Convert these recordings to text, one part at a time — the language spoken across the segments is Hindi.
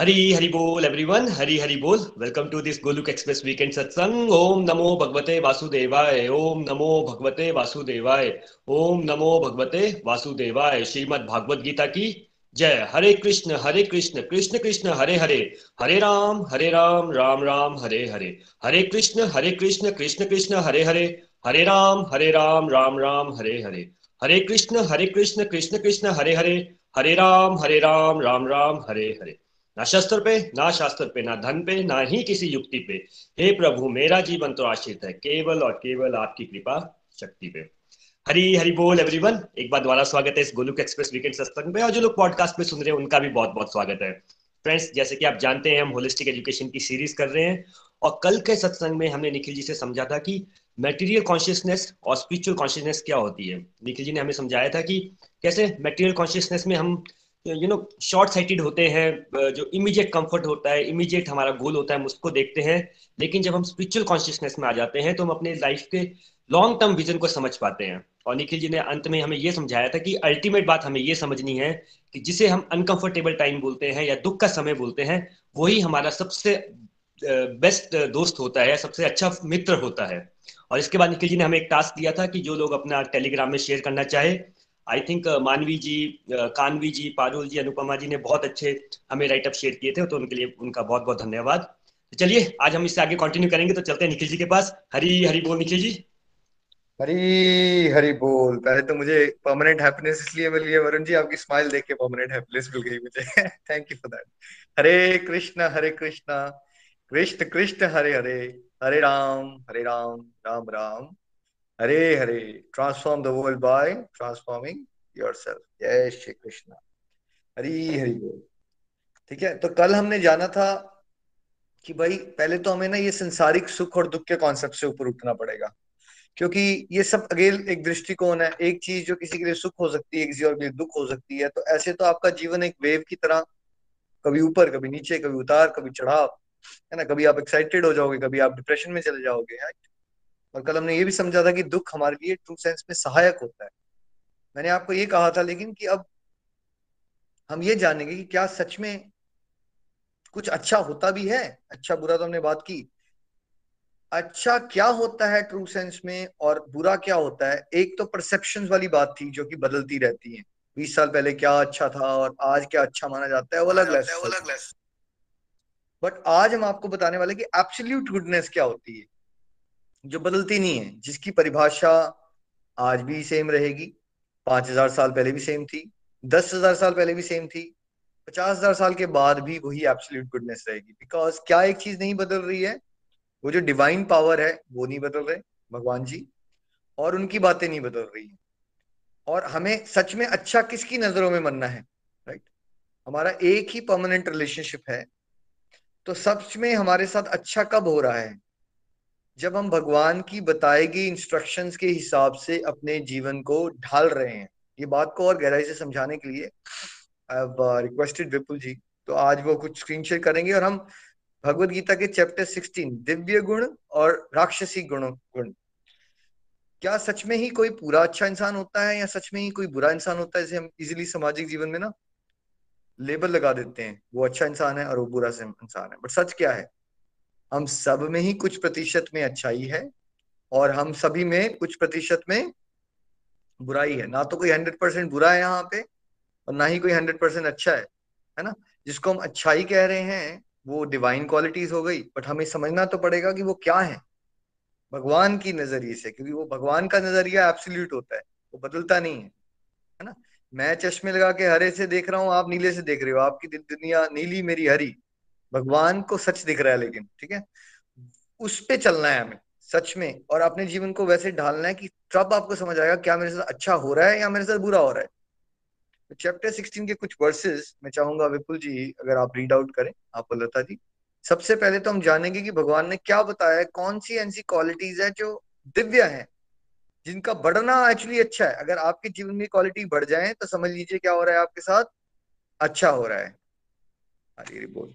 हरी हरी बोल एवरीवन हरी हरी बोल. Welcome to this Goluk express weekend सत्संग ओम नमो भगवते वासुदेवाय. ओम नमो भगवते वासुदेवाय. ओम नमो भगवते वासुदेवाय. श्रीमद् भागवत गीता की जय. हरे कृष्ण हरे कृष्ण कृष्ण कृष्ण, हरे हरे. हरे राम हरे राम राम राम, हरे हरे. हरे कृष्ण हरे कृष्ण कृष्ण कृष्ण, हरे हरे. हरे राम हरे राम राम राम, हरे हरे. हरे कृष्ण हरे कृष्ण कृष्ण कृष्ण, हरे हरे. हरे राम हरे राम राम राम, हरे हरे. ना शस्त्र पे, ना शास्त्र पे, ना धन पे, ना ही किसी युक्ति पे। हे प्रभु, मेरा जीवन तो आश्रित है। केवल और केवल आपकी कृपा शक्ति पे। हरी हरी बोल एवरीवन एक बार दोबारा स्वागत है इस गोलुक एक्सप्रेस वीकेंड सत्संग में, और जो लोग पॉडकास्ट पे सुन रहे हैं, उनका भी बहुत बहुत स्वागत है। फ्रेंड्स जैसे कि आप जानते हैं, हम होलिस्टिक एजुकेशन की सीरीज़ कर रहे हैं, और कल के सत्संग में हमने निखिल जी से समझा था कि मेटीरियल कॉन्शियसनेस और स्पिरिचुअल कॉन्शियसनेस क्या होती है। निखिल जी ने हमें समझाया था कि कैसे मेटीरियल कॉन्शियसनेस में हम यू नो शॉर्ट साइटेड होते हैं जो इमीडिएट कंफर्ट होता है इमीडिएट हमारा गोल होता है, हम उसको देखते हैं। लेकिन जब हम स्पिरिचुअल कॉन्शियसनेस में आ जाते हैं तो हम अपने लाइफ के लॉन्ग टर्म विजन को समझ पाते हैं। और निखिल जी ने अंत में हमें ये समझाया था कि अल्टीमेट बात हमें ये समझनी है कि जिसे हम अनकंफर्टेबल टाइम बोलते हैं या दुख का समय बोलते हैं, वही हमारा सबसे बेस्ट दोस्त होता है, सबसे अच्छा मित्र होता है। और इसके बाद निखिल जी ने हमें एक टास्क दिया था कि जो लोग अपना टेलीग्राम में शेयर करना चाहे आई थिंक मानवी जी कानवी जी पारुल जी अनुपमा जी ने बहुत अच्छे हमें राइटअप शेयर किए थे तो उनके लिए उनका बहुत बहुत धन्यवाद। तो चलिए, आज हम इससे आगे कंटिन्यू करेंगे तो चलते हैं निखिल जी के पास। हरी हरी बोल निखिल जी। हरी हरी बोल। पहले तो मुझे परमानेंट हैप्पीनेस इसलिए मिल गई वरुण जी, आपकी स्माइल देख के परमानेंट हैप्पीनेस मिल गई मुझे। Thank you for that Hare Krishna Hare Krishna. Krishna Krishna, Hare Hare. Hare Ram Hare Ram Ram Ram. Hare Hare transform the world by transforming yourself जय श्री कृष्ण। हरी हरि बोल। ठीक है तो कल हमने जाना था कि भाई, पहले तो हमें ना ये संसारिक सुख और दुख के कॉन्सेप्ट से ऊपर उठना पड़ेगा। क्योंकि ये सब अगेल एक दृष्टिकोण है। एक चीज़ जो किसी के लिए सुख हो सकती है, किसी और के लिए दुख हो सकती है। तो ऐसे तो आपका जीवन एक वेव की तरह, कभी ऊपर, कभी नीचे, कभी उतार, कभी चढ़ाव, है ना? कभी आप एक्साइटेड हो जाओगे, कभी आप डिप्रेशन में चले जाओगे और कल हमने ये भी समझा था कि दुख हमारे लिए ट्रू सेंस में सहायक होता है। मैंने आपको ये कहा था लेकिन कि अब हम ये जानेंगे कि क्या सच में कुछ अच्छा होता भी है? अच्छा बुरा तो हमने बात की। अच्छा क्या होता है ट्रू सेंस में और बुरा क्या होता है? एक तो परसेप्शन वाली बात थी जो कि बदलती रहती है। बीस साल पहले क्या अच्छा था और आज क्या अच्छा माना जाता है वो अलग अलग बट आज हम आपको बताने वाले कि एब्सोल्यूट गुडनेस क्या होती है। जो बदलती नहीं है, जिसकी परिभाषा आज भी सेम रहेगी। पाँच हज़ार साल पहले भी सेम थी, दस हज़ार साल पहले भी सेम थी, पचास हज़ार साल के बाद भी वही एब्सोल्यूट गुडनेस रहेगी। बिकॉज़ क्या एक चीज़ नहीं बदल रही है? वो जो डिवाइन पावर है, वो नहीं बदल रहे, भगवान जी। और उनकी बातें नहीं बदल रही है। और हमें सच में अच्छा किसकी नज़रों में मनना है? राइट हमारा एक ही परमानेंट रिलेशनशिप है। तो सच में हमारे साथ अच्छा कब हो रहा है? जब हम भगवान की बताई गई इंस्ट्रक्शंस के हिसाब से अपने जीवन को ढाल रहे हैं, ये बात को और गहराई से समझाने के लिए रिक्वेस्टेड विपुल जी तो आज वो कुछ स्क्रीन शेयर करेंगे और हम भगवत गीता के चैप्टर 16 दिव्य गुण और राक्षसी गुण गुण। क्या सच में ही कोई पूरा अच्छा इंसान होता है या सच में ही कोई बुरा इंसान होता है जैसे हम इजिली सामाजिक जीवन में ना लेबल लगा देते हैं। वो अच्छा इंसान है और वो बुरा इंसान है। बट सच क्या है? हम सब में ही कुछ प्रतिशत में अच्छाई है और हम सभी में कुछ प्रतिशत में बुराई है। ना तो कोई हंड्रेड परसेंट बुरा है यहाँ पे और ना ही कोई हंड्रेड परसेंट अच्छा है है ना? जिसको हम अच्छाई कह रहे हैं, वो डिवाइन क्वालिटीज हो गई बट हमें समझना तो पड़ेगा कि वो क्या है। भगवान की नज़रिए से, क्योंकि वो भगवान का नज़रिया एब्सोल्यूट होता है, वो बदलता नहीं है है ना? मैं चश्मे लगा के हरे से देख रहा हूँ, आप नीले से देख रहे हो, आपकी दुनिया नीली मेरी हरी भगवान को सच दिख रहा है लेकिन, ठीक है? उस पे चलना है हमें, सच में। और अपने जीवन को वैसे ढालना है कि तब आपको समझ आएगा क्या मेरे साथ अच्छा हो रहा है या मेरे साथ बुरा हो रहा है। तो चैप्टर सिक्सटीन के कुछ वर्सेस मैं चाहूँगा विपुल जी, अगर आप रीड आउट करें, आप लता जी। सबसे पहले तो हम जानेंगे कि भगवान ने क्या बताया कौन सी ऐसी क्वालिटीज है जो दिव्य है, जिनका बढ़ना एक्चुअली अच्छा है। अगर आपके जीवन में क्वालिटी बढ़ जाए तो समझ लीजिए क्या हो रहा है आपके साथ? अच्छा हो रहा है। बोल।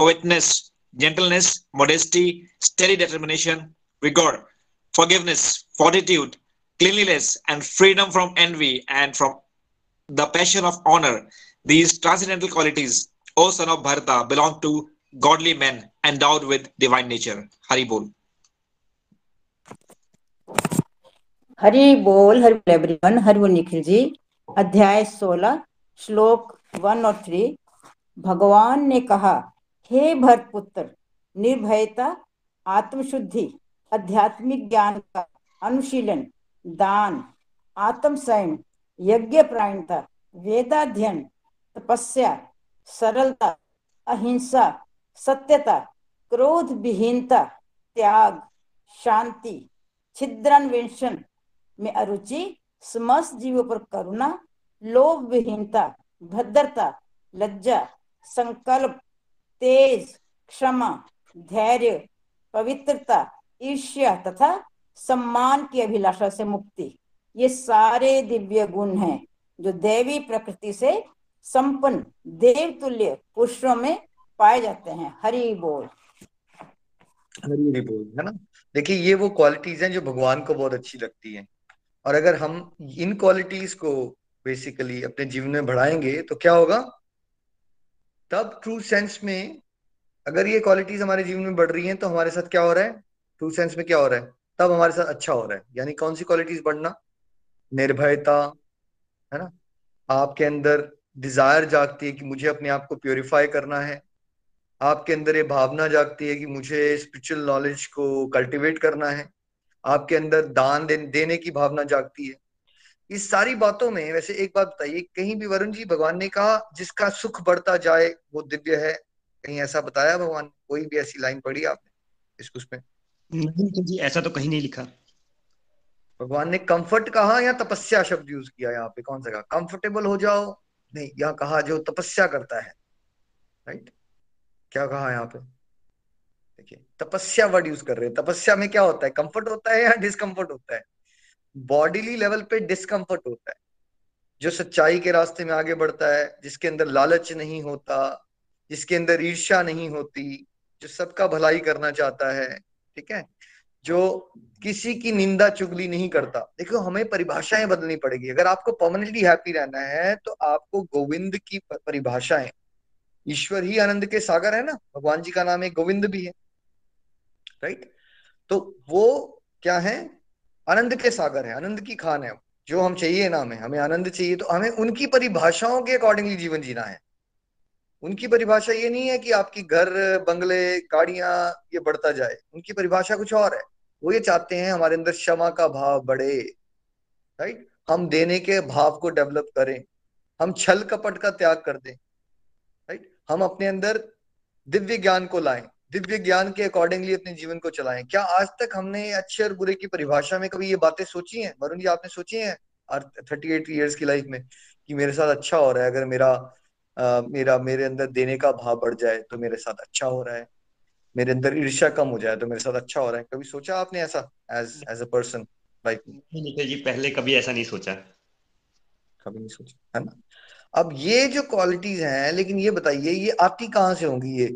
covetousness, gentleness, modesty, steady determination, rigor, forgiveness, fortitude, cleanliness, and freedom from envy and from the passion of honor. These transcendental qualities, O son of Bharata, belong to godly men endowed with divine nature. Hari Bol. Hari बोल हरि बोल एवरीवन हरि बोल निखिल जी अध्याय सोलह श्लोक वन और थ्री भगवान ने कहा हे भरपुत्र निर्भयता, आत्मशुद्धि, आध्यात्मिक ज्ञान का अनुशीलन, दान आत्म संयम यज्ञ प्राणता वेदाध्ययन, तपस्या, सरलता, अहिंसा, सत्यता क्रोध विहीनता त्याग, शांति, छिद्रन्वेषण में अरुचि, समस्त जीवों पर करुणा लोभ विहीनता भद्रता, लज्जा, संकल्प तेज, क्षमा, धैर्य, पवित्रता, ईर्ष्या तथा सम्मान की अभिलाषा से मुक्ति। ये सारे दिव्य गुण हैं जो देवी प्रकृति से संपन्न, देवतुल्य पुरुषों में पाए जाते हैं। हरि बोल। हरि बोल, है ना? देखिए, ये वो क्वालिटीज हैं जो भगवान को बहुत अच्छी लगती हैं। और अगर हम इन क्वालिटीज को बेसिकली अपने जीवन में बढ़ाएँगे तो क्या होगा? तब ट्रू सेंस में अगर ये क्वालिटीज हमारे जीवन में बढ़ रही हैं तो हमारे साथ क्या हो रहा है? ट्रू सेंस में क्या हो रहा है? तब हमारे साथ अच्छा हो रहा है। यानी कौन सी क्वालिटीज बढ़ना? निर्भयता, है ना? आपके अंदर डिज़ायर जागती है कि मुझे अपने आप को प्योरीफाई करना है। आपके अंदर ये भावना जागती है कि मुझे स्पिरिचुअल नॉलेज को कल्टीवेट करना है। आपके अंदर दान, देने की भावना जागती है। इस सारी बातों में वैसे एक बात बताइए कहीं भी वरुण जी भगवान ने कहा जिसका सुख बढ़ता जाए वो दिव्य है? कहीं ऐसा बताया भगवान? कोई भी ऐसी लाइन पढ़ी आपने इस उसमें नहीं जी ऐसा तो कहीं नहीं लिखा। भगवान ने कंफर्ट कहा या तपस्या शब्द यूज़ किया यहाँ पे? कौन सा कहा? कंफर्टेबल हो जाओ। नहीं यहाँ कहा जो तपस्या करता है। राइट क्या कहा यहाँ पे? देखिए तपस्या वर्ड यूज़ कर रहे हैं। तपस्या में क्या होता है? कंफर्ट होता है या डिस्कम्फर्ट होता है? बॉडीली लेवल पे डिस्कम्फर्ट होता है। जो सच्चाई के रास्ते में आगे बढ़ता है, जिसके अंदर लालच नहीं होता, जिसके अंदर ईर्ष्या नहीं होती, जो सबका भलाई करना चाहता है, ठीक है? जो किसी की निंदा चुगली नहीं करता। देखो, हमें परिभाषाएँ बदलनी पड़ेगी। अगर आपको परमानेंटली हैप्पी रहना है तो आपको गोविंद की परिभाषाएँ। ईश्वर ही आनंद के सागर है ना? भगवान जी का नाम है गोविंद भी है। राइट तो वो क्या है? आनंद के सागर है, आनंद की खान है जो हम चाहिए ना हमें हमें आनंद चाहिए तो हमें उनकी परिभाषाओं के अकॉर्डिंगली जीवन जीना है। उनकी परिभाषा ये नहीं है कि आपकी घर, बंगले, गाड़ियाँ, ये बढ़ता जाए। उनकी परिभाषा कुछ और है। वो ये चाहते हैं हमारे अंदर क्षमा का भाव बढ़े राइट हम देने के भाव को डेवलप करें। हम छल कपट का त्याग कर दें राइट हम अपने अंदर दिव्य ज्ञान को लाएँ। दिव्य ज्ञान के अकॉर्डिंगली अपने जीवन को चलाएँ। क्या आज तक हमने अच्छे और बुरे की परिभाषा में कभी ये बातें सोची हैं? वरुण जी आपने सोची हैं? थर्टी एट ईयर्स की लाइफ में कि मेरे साथ अच्छा हो रहा है अगर मेरा आ, मेरा मेरे अंदर देने का भाव बढ़ जाए तो मेरे साथ अच्छा हो रहा है। मेरे अंदर ईर्ष्या कम हो जाए तो मेरे साथ अच्छा हो रहा है। कभी सोचा आपने ऐसा as as a person life जी पहले कभी ऐसा नहीं सोचा। कभी नहीं सोचा है ना? अब ये जो क्वालिटीज हैं लेकिन ये बताइए ये आती कहाँ से होंगी ये?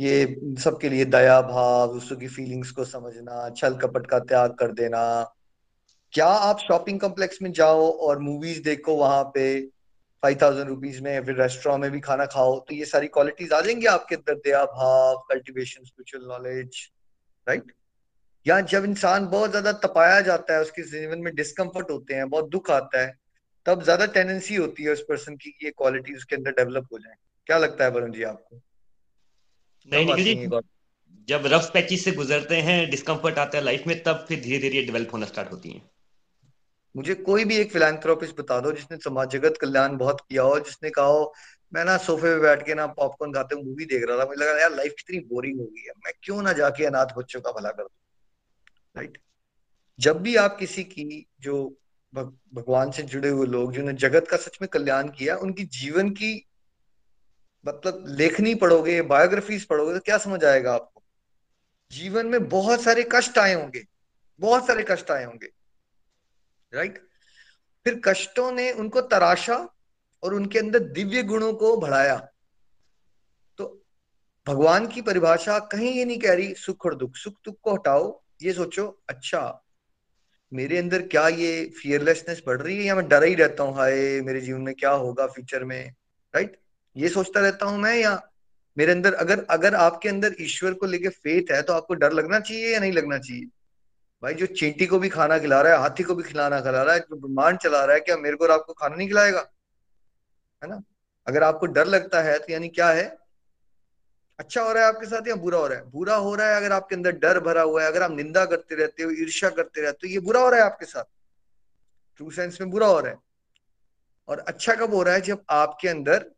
ये सबके लिए दया भाव दूसरों की फीलिंग्स को समझना, छल कपट का त्याग कर देना। क्या आप शॉपिंग कॉम्प्लेक्स में जाओ और मूवीज़ देखो वहाँ पे? फाइव थाउज़ेंड रुपीज़ में फिर रेस्टोरेंट में भी खाना खाओ तो ये सारी क्वालिटीज आ जाएँगी आपके अंदर, दया भाव कल्टिवेशन स्पिरिचुअल नॉलेज राइट या जब इंसान बहुत ज़्यादा तपाया जाता है, उसके जीवन में डिस्कम्फर्ट होते हैं, बहुत दुख आता है, तब ज़्यादा टेंडेंसी होती है उस पर्सन की ये क्वालिटी उसके अंदर डेवलप हो जाए। क्या लगता है वरुण जी आपको? नहीं निखिल जी जब रफ पैचेस से गुजरते हैं डिस्कम्फर्ट आता है लाइफ में तब फिर धीरे धीरे डेवलप होना स्टार्ट होती है। मुझे कोई भी एक फिलेंथ्रोपिस्ट बता दो जिसने समाज जगत कल्याण बहुत किया हो जिसने कहा हो मैं ना सोफे पे बैठ के ना पॉपकॉर्न खाते हुए मूवी देख रहा था। मुझे लगा यार लाइफ कितनी बोरिंग हो गई है। मैं क्यों ना जाके अनाथ बच्चों का भला कर दू? राइट जब भी आप किसी की जो भगवान से जुड़े हुए लोग जिन्होंने जगत का सच में कल्याण किया उनकी जीवन की मतलब लेखनी पढ़ोगे बायोग्राफीज पढ़ोगे तो क्या समझ आएगा आपको? जीवन में बहुत सारे कष्ट आए होंगे, बहुत सारे कष्ट आए होंगे राइट फिर कष्टों ने उनको तराशा और उनके अंदर दिव्य गुणों को बढ़ाया। तो भगवान की परिभाषा कहीं ये नहीं कह रही, सुख और दुख, सुख दुख को हटाओ, ये सोचो अच्छा मेरे अंदर क्या ये फियरलेसनेस बढ़ रही है, या मैं डरा ही रहता हूँ, हाय, मेरे जीवन में क्या होगा फ्यूचर में राइट ये सोचता रहता हूँ मैं, या मेरे अंदर, अगर अगर आपके अंदर ईश्वर को लेके फेथ है तो आपको डर लगना चाहिए या नहीं लगना चाहिए? भाई, जो चींटी को भी खाना खिला रहा है, हाथी को भी खिलाना खिला रहा है, जो ब्रह्मांड चला रहा है, क्या मेरे को और आपको खाना नहीं खिलाएगा? है ना? अगर आपको डर लगता है तो यानी क्या है? अच्छा हो रहा है आपके साथ या बुरा हो रहा है? बुरा हो रहा है अगर आपके अंदर डर भरा हुआ है, अगर आप निंदा करते रहते हो, ईर्ष्या करते रहते हो, ये बुरा हो रहा है आपके साथ? ट्रू सेंस में बुरा हो रहा है। और अच्छा कब हो रहा है? जब आपके अंदर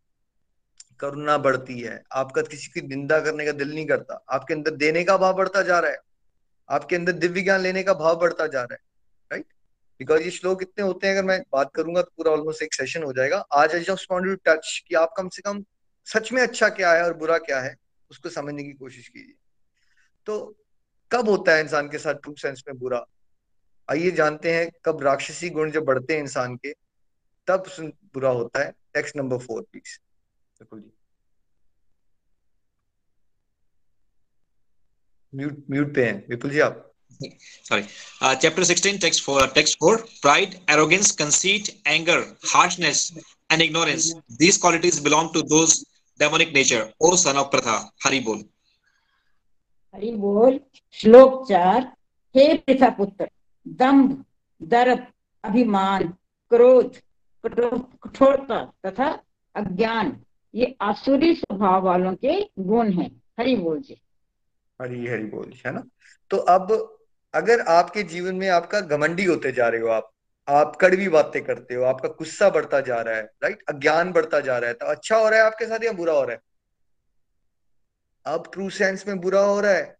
करुणा बढ़ती है। आपका किसी की निंदा करने का दिल नहीं करता। आपके अंदर देने का भाव बढ़ता जा रहा है। आपके अंदर दिव्य ज्ञान लेने का भाव बढ़ता जा रहा है राइट बिकॉज़ ये श्लोक इतने होते हैं, अगर मैं बात करूँगा तो पूरा ऑलमोस्ट एक सेशन हो जाएगा। आज I just want to touch कि आप कम से कम सच में अच्छा क्या है और बुरा क्या है, उसको समझने की कोशिश कीजिए। तो कब होता है इंसान के साथ ट्रू सेंस में बुरा? आइए जानते हैं कब राक्षसी गुण जब बढ़ते हैं इंसान के, तब बुरा होता है। Text number four please Vipul ji mute mute पे हैं विपुल जी आप sorry chapter 16 text four text four pride arrogance conceit anger harshness and ignorance these qualities belong to those demonic nature O son of Pritha Hari बोल हरि बोल श्लोक 4 हे प्रथा पुत्र दंभ दर्प अभिमान क्रोध कठोरता तथा अज्ञान ये आसुरी स्वभाव वालों के गुण हैं। हरि बोल जी। हरी हरी बोल जी है ना? तो अब अगर आपके जीवन में आपका घमंडी होते जा रहे हो आप आप कड़वी बातें करते हो, आपका गुस्सा बढ़ता जा रहा है राइट अज्ञान बढ़ता जा रहा है तो अच्छा हो रहा है आपके साथ या बुरा हो रहा है? अब ट्रू सेंस में बुरा हो रहा है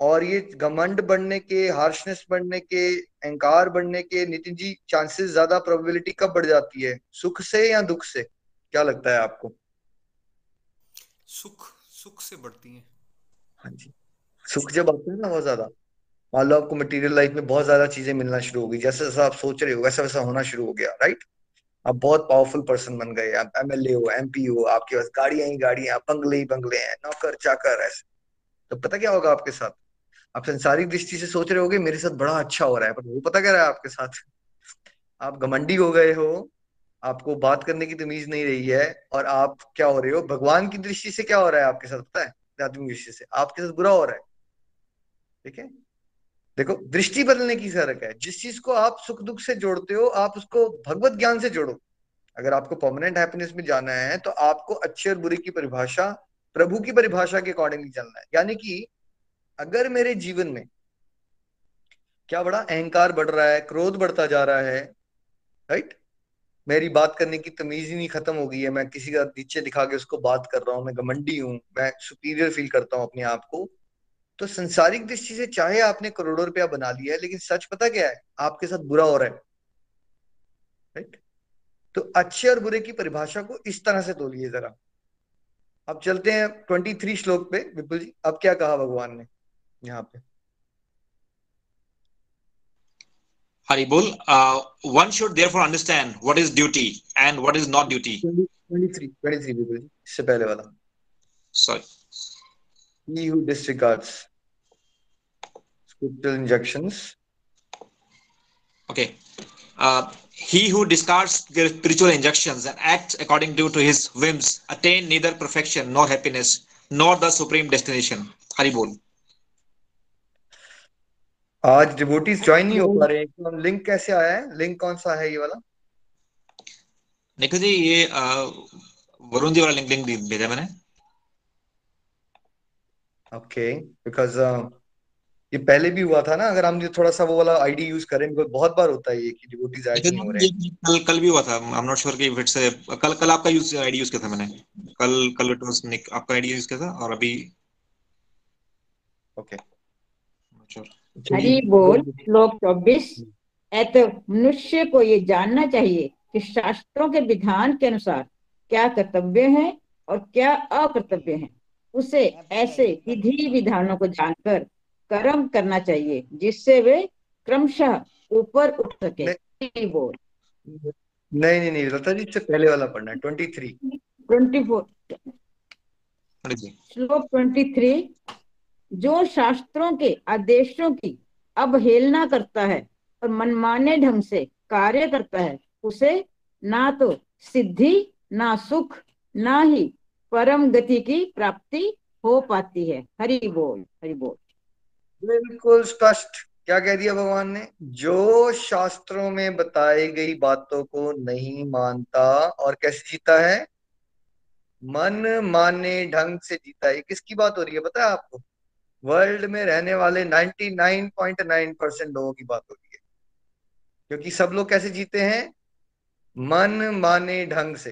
और ये घमंड बढ़ने के हार्शनेस बढ़ने के, अहंकार बढ़ने के, नितिन जी चांसेस ज़्यादा प्रोबेबिलिटी कब बढ़ जाती है? सुख से या दुख से? क्या लगता है आपको? सुख सुख से बढ़ती है। हाँ जी। सुख जब आता है ना बहुत ज़्यादा। मान लो आपको मटेरियल लाइफ में बहुत ज़्यादा चीज़ें मिलना शुरू हो गई, जैसे जैसा आप सोच रहे हो, वैसा वैसा होना शुरू हो गया राइट आप बहुत पावरफुल पर्सन बन गए, आप एमएलए हो एमपी हो, आपके पास गाड़ियाँ ही गाड़ियाँ बंगले ही बंगले हैं, नौकर, चाकर, ऐसे। तो पता क्या होगा आपके साथ? आप संसारिक दृष्टि से सोच रहे होगे, मेरे साथ बड़ा अच्छा हो रहा है, पर वो पता क्या रहा है आपके साथ? आप घमंडी हो गए हो आपको बात करने की तमीज नहीं रही है और आप क्या हो रहे हो? भगवान की दृष्टि से क्या हो रहा है आपके साथ, पता है? आध्यात्मिक दृष्टि से। आपके साथ बुरा हो रहा है। ठीक है? देखो, दृष्टि बदलने की फ़र्क है। जिस चीज़ को आप सुख दुख से जोड़ते हो, आप उसको भगवत ज्ञान से जोड़ो। अगर आपको परमानेंट हैप्पीनेस में जाना है तो आपको अच्छे और बुरे की परिभाषा, प्रभु की परिभाषा के अकॉर्डिंगली चलना है। यानी कि, अगर मेरे जीवन में क्या बड़ा अहंकार बढ़ रहा है, क्रोध बढ़ता जा रहा है राइट मेरी बात करने की तमीज ही नहीं खत्म हो गई है। मैं किसी का नीचे दिखा के उसको बात कर रहा हूँ, मैं घमंडी हूँ, मैं सुपीरियर फील करता हूँ अपने आप को। तो संसारिक दृष्टि से चाहे आपने करोड़ों रुपया बना लिया है, लेकिन सच पता क्या है? आपके साथ बुरा हो रहा है। राइट तो अच्छे और बुरे की परिभाषा को इस तरह से तोलिए जरा। अब चलते हैं ट्वेंटी थ्री श्लोक पे, विपुल जी, अब क्या कहा भगवान ने यहाँ पे? Haribul, uh, one should therefore understand what is duty and what is not duty. 23, 23 people. Sorry. He who disregards scriptural injunctions. Okay. Uh, he who discards their spiritual injunctions and acts according to, to his whims attain neither perfection nor happiness nor the supreme destination. Haribol. आज डिवोटीज ज्वाइन नहीं हो पा रहे हैं लिंक कैसे आया है? लिंक कौन सा है ये वाला? निखिल जी ये वरुण जी वाला लिंक लिंक भेजा मैंने। ओके बिकॉज़ ये पहले भी हुआ था ना अगर हम थोड़ा सा वो वाला आईडी यूज़ करें बिकॉज़ बहुत बार होता है ये कि डिवोटीज ऐड नहीं हो रहे। हैं कल कल भी हुआ था आई एम नॉट श्योर कि इट्स कल कल आपका यूज़ आईडी यूज़ किया था मैंने। कल कल इट वाज निक आपका आईडी यूज़ किया था और अभी ओके हरी बोल श्लोक चौबीस ऐसे मनुष्य को ये जानना चाहिए कि शास्त्रों के विधान के अनुसार क्या कर्तव्य है और क्या अकर्तव्य है। उसे ऐसे विधि विधानों को जानकर कर्म करना चाहिए जिससे वे क्रमशः ऊपर उठ सके। बोल। नहीं नहीं नहीं लता जी इससे पहले वाला पढ़ना है ट्वेंटी थ्री ट्वेंटी फोर श्लोक ट्वेंटी थ्री जो शास्त्रों के आदेशों की अवहेलना करता है और मनमाने ढंग से कार्य करता है, उसे ना तो सिद्धि, ना सुख, ना ही परम गति की प्राप्ति हो पाती है। हरि बोल हरि बोल। बिल्कुल स्पष्ट। क्या कह दिया भगवान ने? जो शास्त्रों में बताई गई बातों को नहीं मानता और कैसे जीता है? मन माने ढंग से जीता है। किसकी बात हो रही है है आपको? वर्ल्ड में रहने वाले 99.9 परसेंट लोगों की बात हो रही है। क्योंकि सब लोग कैसे जीते हैं? मन माने ढंग से।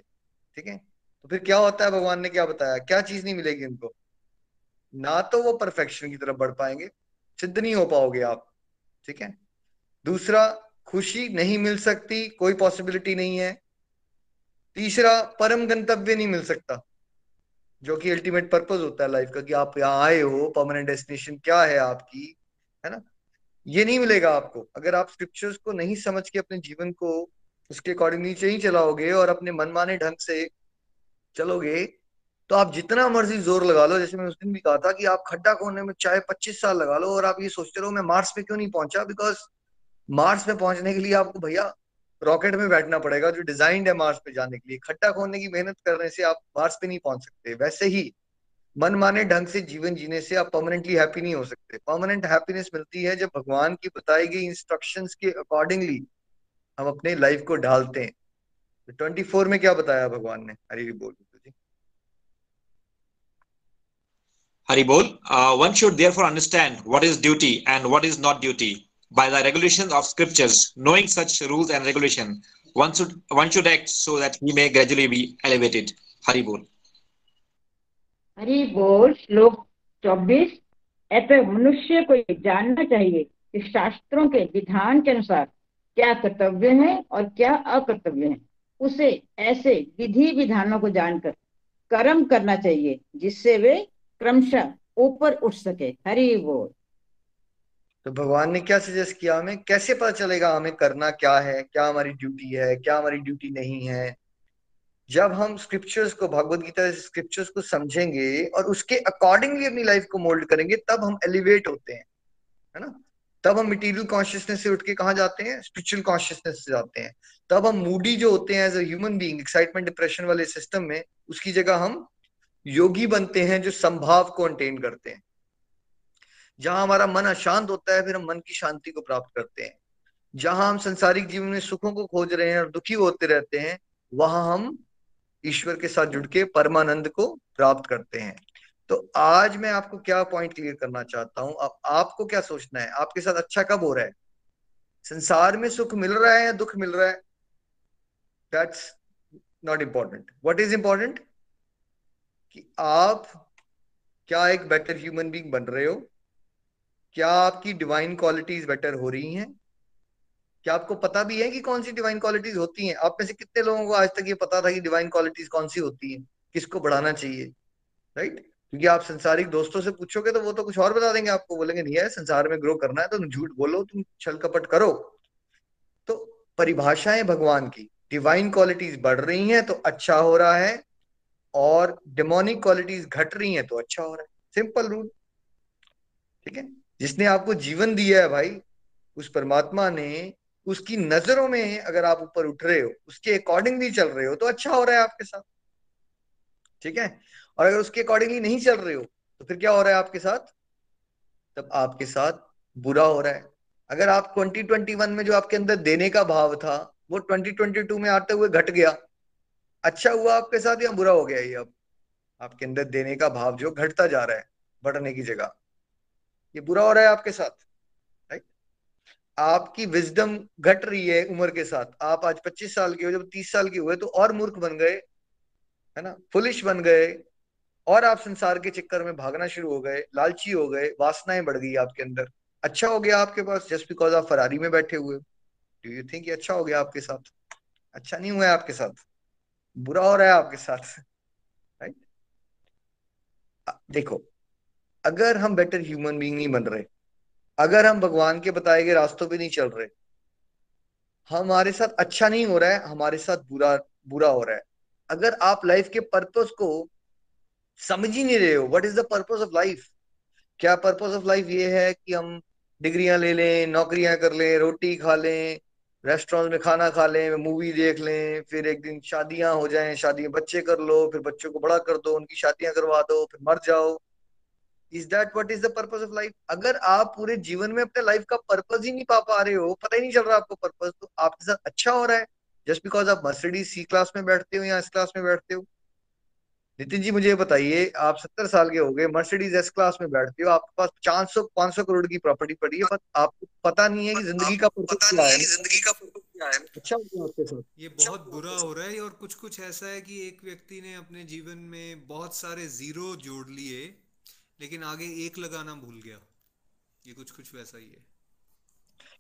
ठीक है? तो फिर क्या होता है? भगवान ने क्या बताया? क्या चीज़ नहीं मिलेगी उनको? ना तो वो परफेक्शन की तरफ़ बढ़ पाएँगे, सिद्ध नहीं हो पाओगे आप। ठीक है? दूसरा, खुशी नहीं मिल सकती, कोई पॉसिबिलिटी नहीं है। तीसरा, परम गंतव्य नहीं मिल सकता। जो कि अल्टीमेट पर्पज होता है लाइफ का कि आप यहाँ आए हो परमानेंट डेस्टिनेशन क्या है आपकी, है ना? ये नहीं मिलेगा आपको। अगर आप स्क्रिप्चर्स को नहीं समझ के अपने जीवन को उसके अकॉर्डिंग नीचे ही चलाओगे और अपने मनमाने ढंग से चलोगे तो आप जितना मर्ज़ी ज़ोर लगा लो। जैसे मैंने उस दिन भी कहा था कि आप खड्डा खोलने में चाहे पच्चीस साल लगा लो और आप ये सोचते रहो, मैं मार्स पे क्यों नहीं पहुँचा? बिकॉज़ मार्स पे पहुँचने के लिए आपको, भैया रॉकेट में बैठना पड़ेगा जो डिज़ाइन है मार्स पे जाने के लिए। खड्डा खोलने की मेहनत करने से आप मार्स पे नहीं पहुँच सकते। वैसे ही मन माने ढंग से जीवन जीने से आप परमानेंटली हैप्पी नहीं हो सकते। परमानेंट हैप्पीनेस मिलती है जब भगवान की बताई गई इंस्ट्रक्शंस के अकॉर्डिंगली हम अपने लाइफ को ढालते हैं। ट्वेंटी तो फोर में क्या बताया भगवान ने? हरी बोल Hari bol. Uh, one should therefore understand what is duty and what is not duty. By the regulations of scriptures. Knowing such rules and regulation, one should one should act so that he may gradually be elevated. Hari bol. Hari बोल श्लोक चौबीस ऐसे मनुष्य को ये जानना चाहिए कि शास्त्रों के विधान के अनुसार क्या कर्तव्य है और क्या अकर्तव्य है उसे ऐसे विधि विधानों को जानकर कर्म करना चाहिए जिससे वे क्रमशः ऊपर उठ सके हरि बोल तो भगवान ने क्या सजेस्ट किया हमें? कैसे पता चलेगा हमें करना क्या है? क्या हमारी ड्यूटी है? क्या हमारी ड्यूटी नहीं है? जब हम स्क्रिप्चर्स को भगवत गीता स्क्रिप्चर्स को समझेंगे और उसके अकॉर्डिंगली अपनी लाइफ को मोल्ड करेंगे, तब हम एलिवेट होते हैं। है ना? तब हम मटीरियल कॉन्शियसनेस से उठ के कहा जाते हैं? स्पिरिचुअल कॉन्शियसनेस से जाते हैं। तब हम मूडी जो होते हैं as a human being excitement depression वाले सिस्टम में, उसकी जगह हम योगी बनते हैं जो संभाव को अंटेन करते हैं। जहाँ हमारा मन अशांत होता है, फिर हम मन की शांति को प्राप्त करते हैं। जहाँ हम संसारिक जीवन में सुखों को खोज रहे हैं और दुखी होते रहते हैं, वहाँ हम ईश्वर के साथ जुड़ के परमानंद को प्राप्त करते हैं। तो आज मैं आपको क्या पॉइंट क्लियर करना चाहता हूँ? अब आपको क्या सोचना है? आपके साथ अच्छा कब हो रहा है? संसार में सुख मिल रहा है या दुख मिल रहा है? That's not important what is important कि आप क्या एक बेटर ह्यूमन बींग बन रहे हो? क्या आपकी डिवाइन क्वालिटीज बेटर हो रही हैं? क्या आपको पता भी है कि कौन सी डिवाइन क्वालिटीज होती हैं? आप में से कितने लोगों को आज तक ये पता था कि डिवाइन क्वालिटीज कौन सी होती हैं? किसको बढ़ाना चाहिए? राइट क्योंकि आप संसारिक दोस्तों से पूछोगे तो वो तो कुछ और बता देंगे आपको। बोलेंगे, नहीं है संसार में ग्रो करना है तो तुम झूठ बोलो, तुम छल कपट करो। तो परिभाषाएँ भगवान की डिवाइन क्वालिटीज बढ़ रही हैं तो अच्छा हो रहा है और डेमोनिक क्वालिटीज घट रही हैं तो अच्छा हो रहा है। सिंपल रूल ठीक है? जिसने आपको जीवन दिया है भाई, उस परमात्मा ने उसकी नज़रों में अगर आप ऊपर उठ रहे हो, उसके अकॉर्डिंगली चल रहे हो तो अच्छा हो रहा है आपके साथ। ठीक है? और अगर उसके अकॉर्डिंगली नहीं चल रहे हो तो फिर क्या हो रहा है आपके साथ? तब आपके साथ बुरा हो रहा है। अगर आप 2021 में जो आपके अंदर देने का भाव था, वो 2022 में आते हुए घट गया। अच्छा हुआ आपके साथ या बुरा हो गया ये अब? आपके अंदर देने का भाव जो घटता जा रहा है, बढ़ने की जगह। ये बुरा हो रहा है आपके साथ राइट आपकी विजडम घट रही है उम्र के साथ। आप आज 25 साल के हो, जब 30 साल के हुए तो और मूर्ख बन गए, है ना? फुलिश बन गए, और आप संसार के चक्कर में भागना शुरू हो गए, लालची हो गए, वासनाएँ बढ़ गई आपके अंदर। अच्छा हो गया आपके पास जस्ट बिकॉज़ आप फरारी में बैठे हुए डू यू थिंक अच्छा हो गया आपके साथ? अच्छा नहीं हुआ है आपके साथ। बुरा हो रहा है आपके साथ राइट देखो अगर हम बेटर ह्यूमन बींग नहीं बन रहे, अगर हम भगवान के बताए गए रास्तों पे नहीं चल रहे, हमारे साथ अच्छा नहीं हो रहा है, हमारे साथ बुरा बुरा हो रहा है। अगर आप लाइफ के पर्पस को समझ ही नहीं रहे हो what is the purpose of life क्या पर्पस ऑफ़ लाइफ ये है कि हम डिग्रियाँ ले लें, नौकरियाँ कर लें, रोटी खा लें रेस्टोरेंट में खाना खा लें मूवी देख लें, फिर एक दिन शादियाँ हो जाएँ शादी बच्चे कर लो, फिर बच्चों को बड़ा कर दो, उनकी शादियाँ करवा दो, फिर मर जाओ। Is that what is the purpose of life अगर आप पूरे जीवन में अपने लाइफ का पर्पस ही नहीं पा पा रहे हो पता ही नहीं चल रहा आपको पर्पस तो आपके साथ अच्छा हो रहा है? जस्ट बिकॉज़ आप मर्सिडीज सी क्लास में बैठते हो या एस क्लास में बैठते हो? नितिन जी मुझे बताइए आप सत्तर साल के हो गए मर्सिडीज एस क्लास में बैठते हो आपके पास चार सौ पाँच सौ करोड़ की प्रॉपर्टी पड़ी है पर आपको पता नहीं है कि ज़िंदगी का पर्पस क्या है। ज़िंदगी का पर्पस अच्छा आपके साथ। ये बहुत बुरा हो रहा है और कुछ कुछ ऐसा है कि एक व्यक्ति ने अपने जीवन में बहुत सारे ज़ीरो जोड़ लिए लेकिन आगे एक लगाना भूल गया। ये कुछ कुछ वैसा ही है।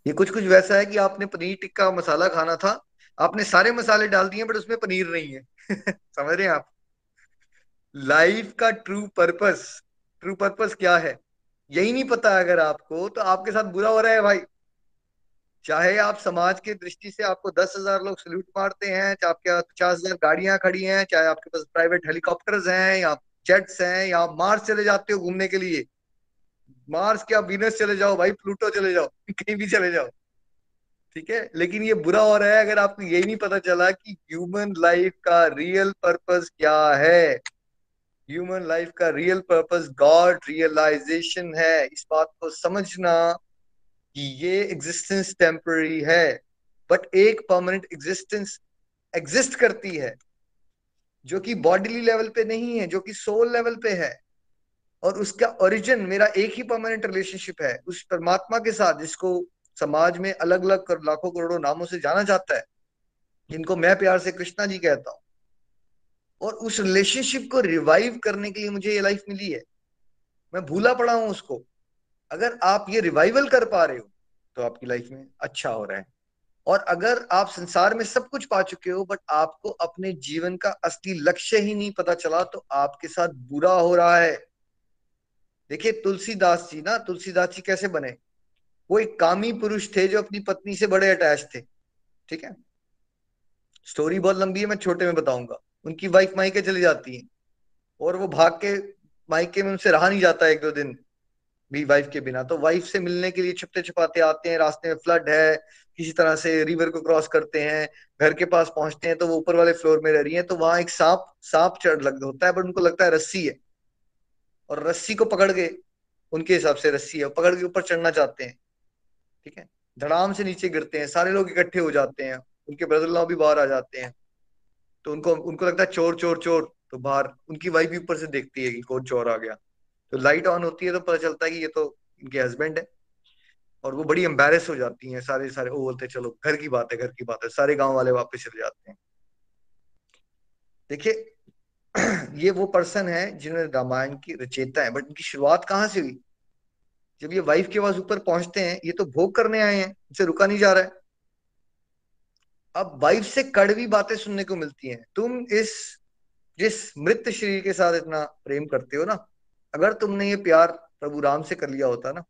ये कुछ कुछ वैसा है कि आपने पनीर टिक्का मसाला खाना था, आपने सारे मसाले डाल दिए, बट उसमें पनीर नहीं है। समझ रहे हैं आप? लाइफ का ट्रू पर्पस ट्रू पर्पस क्या है? यही नहीं पता अगर आपको तो आपके साथ बुरा हो रहा है भाई। चाहे आप समाज के दृष्टि से आपको दस हज़ार लोग सल्यूट मारते हैं, चाहे आपके पास पचास हज़ार गाड़ियाँ खड़ी हैं, चाहे आपके पास प्राइवेट हेलीकॉप्टर्स हैं, या जेट्स हैं, या मार्स चले जाते हो घूमने के लिए। मार्स क्या वीनस चले जाओ, भाई प्लूटो चले जाओ, कहीं भी चले जाओ। ठीक है? लेकिन ये बुरा हो रहा है, अगर आपको यही नहीं पता चला कि ह्यूमन लाइफ का रियल पर्पस क्या है। ह्यूमन लाइफ का रियल पर्पस गॉड रियलाइजेशन है। इस बात को समझना कि ये एग्जिस्टेंस टेम्पररी है। बट एक परमानेंट एग्जिस्टेंस एग्जिस्ट करती है। जो कि बॉडीली लेवल पे नहीं है जो कि सोल लेवल पे है और उसका ओरिजिन मेरा एक ही परमानेंट रिलेशनशिप है। उस परमात्मा के साथ जिसको समाज में अलग अलग कर, लाखों करोड़ों नामों से जाना जाता है जिनको मैं प्यार से कृष्णा जी कहता हूँ और उस रिलेशनशिप को रिवाइव करने के लिए मुझे ये लाइफ मिली है। मैं भूला पड़ा हूँ उसको। अगर आप ये रिवाइवल कर पा रहे हो तो आपकी लाइफ में अच्छा हो रहा है। और अगर आप संसार में सब कुछ पा चुके हो बट आपको अपने जीवन का असली लक्ष्य ही नहीं पता चला तो आपके साथ बुरा हो रहा है। देखिए, तुलसीदास जी ना, तुलसीदास जी कैसे बने? वो एक कामी पुरुष थे जो अपनी पत्नी से बड़े अटैच थे। ठीक है? स्टोरी बहुत लंबी है, मैं छोटे में बताऊँगा। उनकी वाइफ मायके चली जाती है, और वो भाग के मायके में उनसे रहा नहीं जाता एक दो दिन भी वाइफ के बिना। तो वाइफ से मिलने के लिए छुपते छुपाते आते हैं, रास्ते में फ्लड है किसी तरह से रिवर को क्रॉस करते हैं, घर के पास पहुँचते हैं तो वो ऊपर वाले फ्लोर में रह रही है तो वहाँ एक सांप सांप चढ़ लग, होता है बट उनको लगता है रस्सी है। और रस्सी को पकड़ के, उनके हिसाब से रस्सी है पकड़ के ऊपर चढ़ना चाहते हैं। ठीक है? धड़ाम से नीचे गिरते हैं, सारे लोग इकट्ठे हो जाते हैं, उनके ब्रदर भी बाहर आ जाते हैं। तो उनको उनको लगता है चोर चोर चोर तो बाहर, उनकी वाइफ भी ऊपर से देखती है कि कौन चोर आ गया। तो लाइट ऑन होती है तो पता चलता है कि ये तो इनके हस्बैंड है। और वो बड़ी एम्बेरस हो जाती हैं, सारे सारे वो बोलते चलो, घर की बात है, घर की बात है। सारे गाँव वाले वापस चले जाते हैं। देखिए, ये वो पर्सन है जिन्होंने रामायण की रचेता है बट इनकी शुरुआत कहाँ से हुई? जब ये वाइफ के पास ऊपर पहुँचते हैं, ये तो भोग करने आए हैं इनसे रुका नहीं जा रहा है। अब वाइफ से कड़वी बातें सुनने को मिलती हैं। तुम इस, जिस मृत शरीर के साथ इतना प्रेम करते हो ना, अगर तुमने ये प्यार प्रभु राम से कर लिया होता ना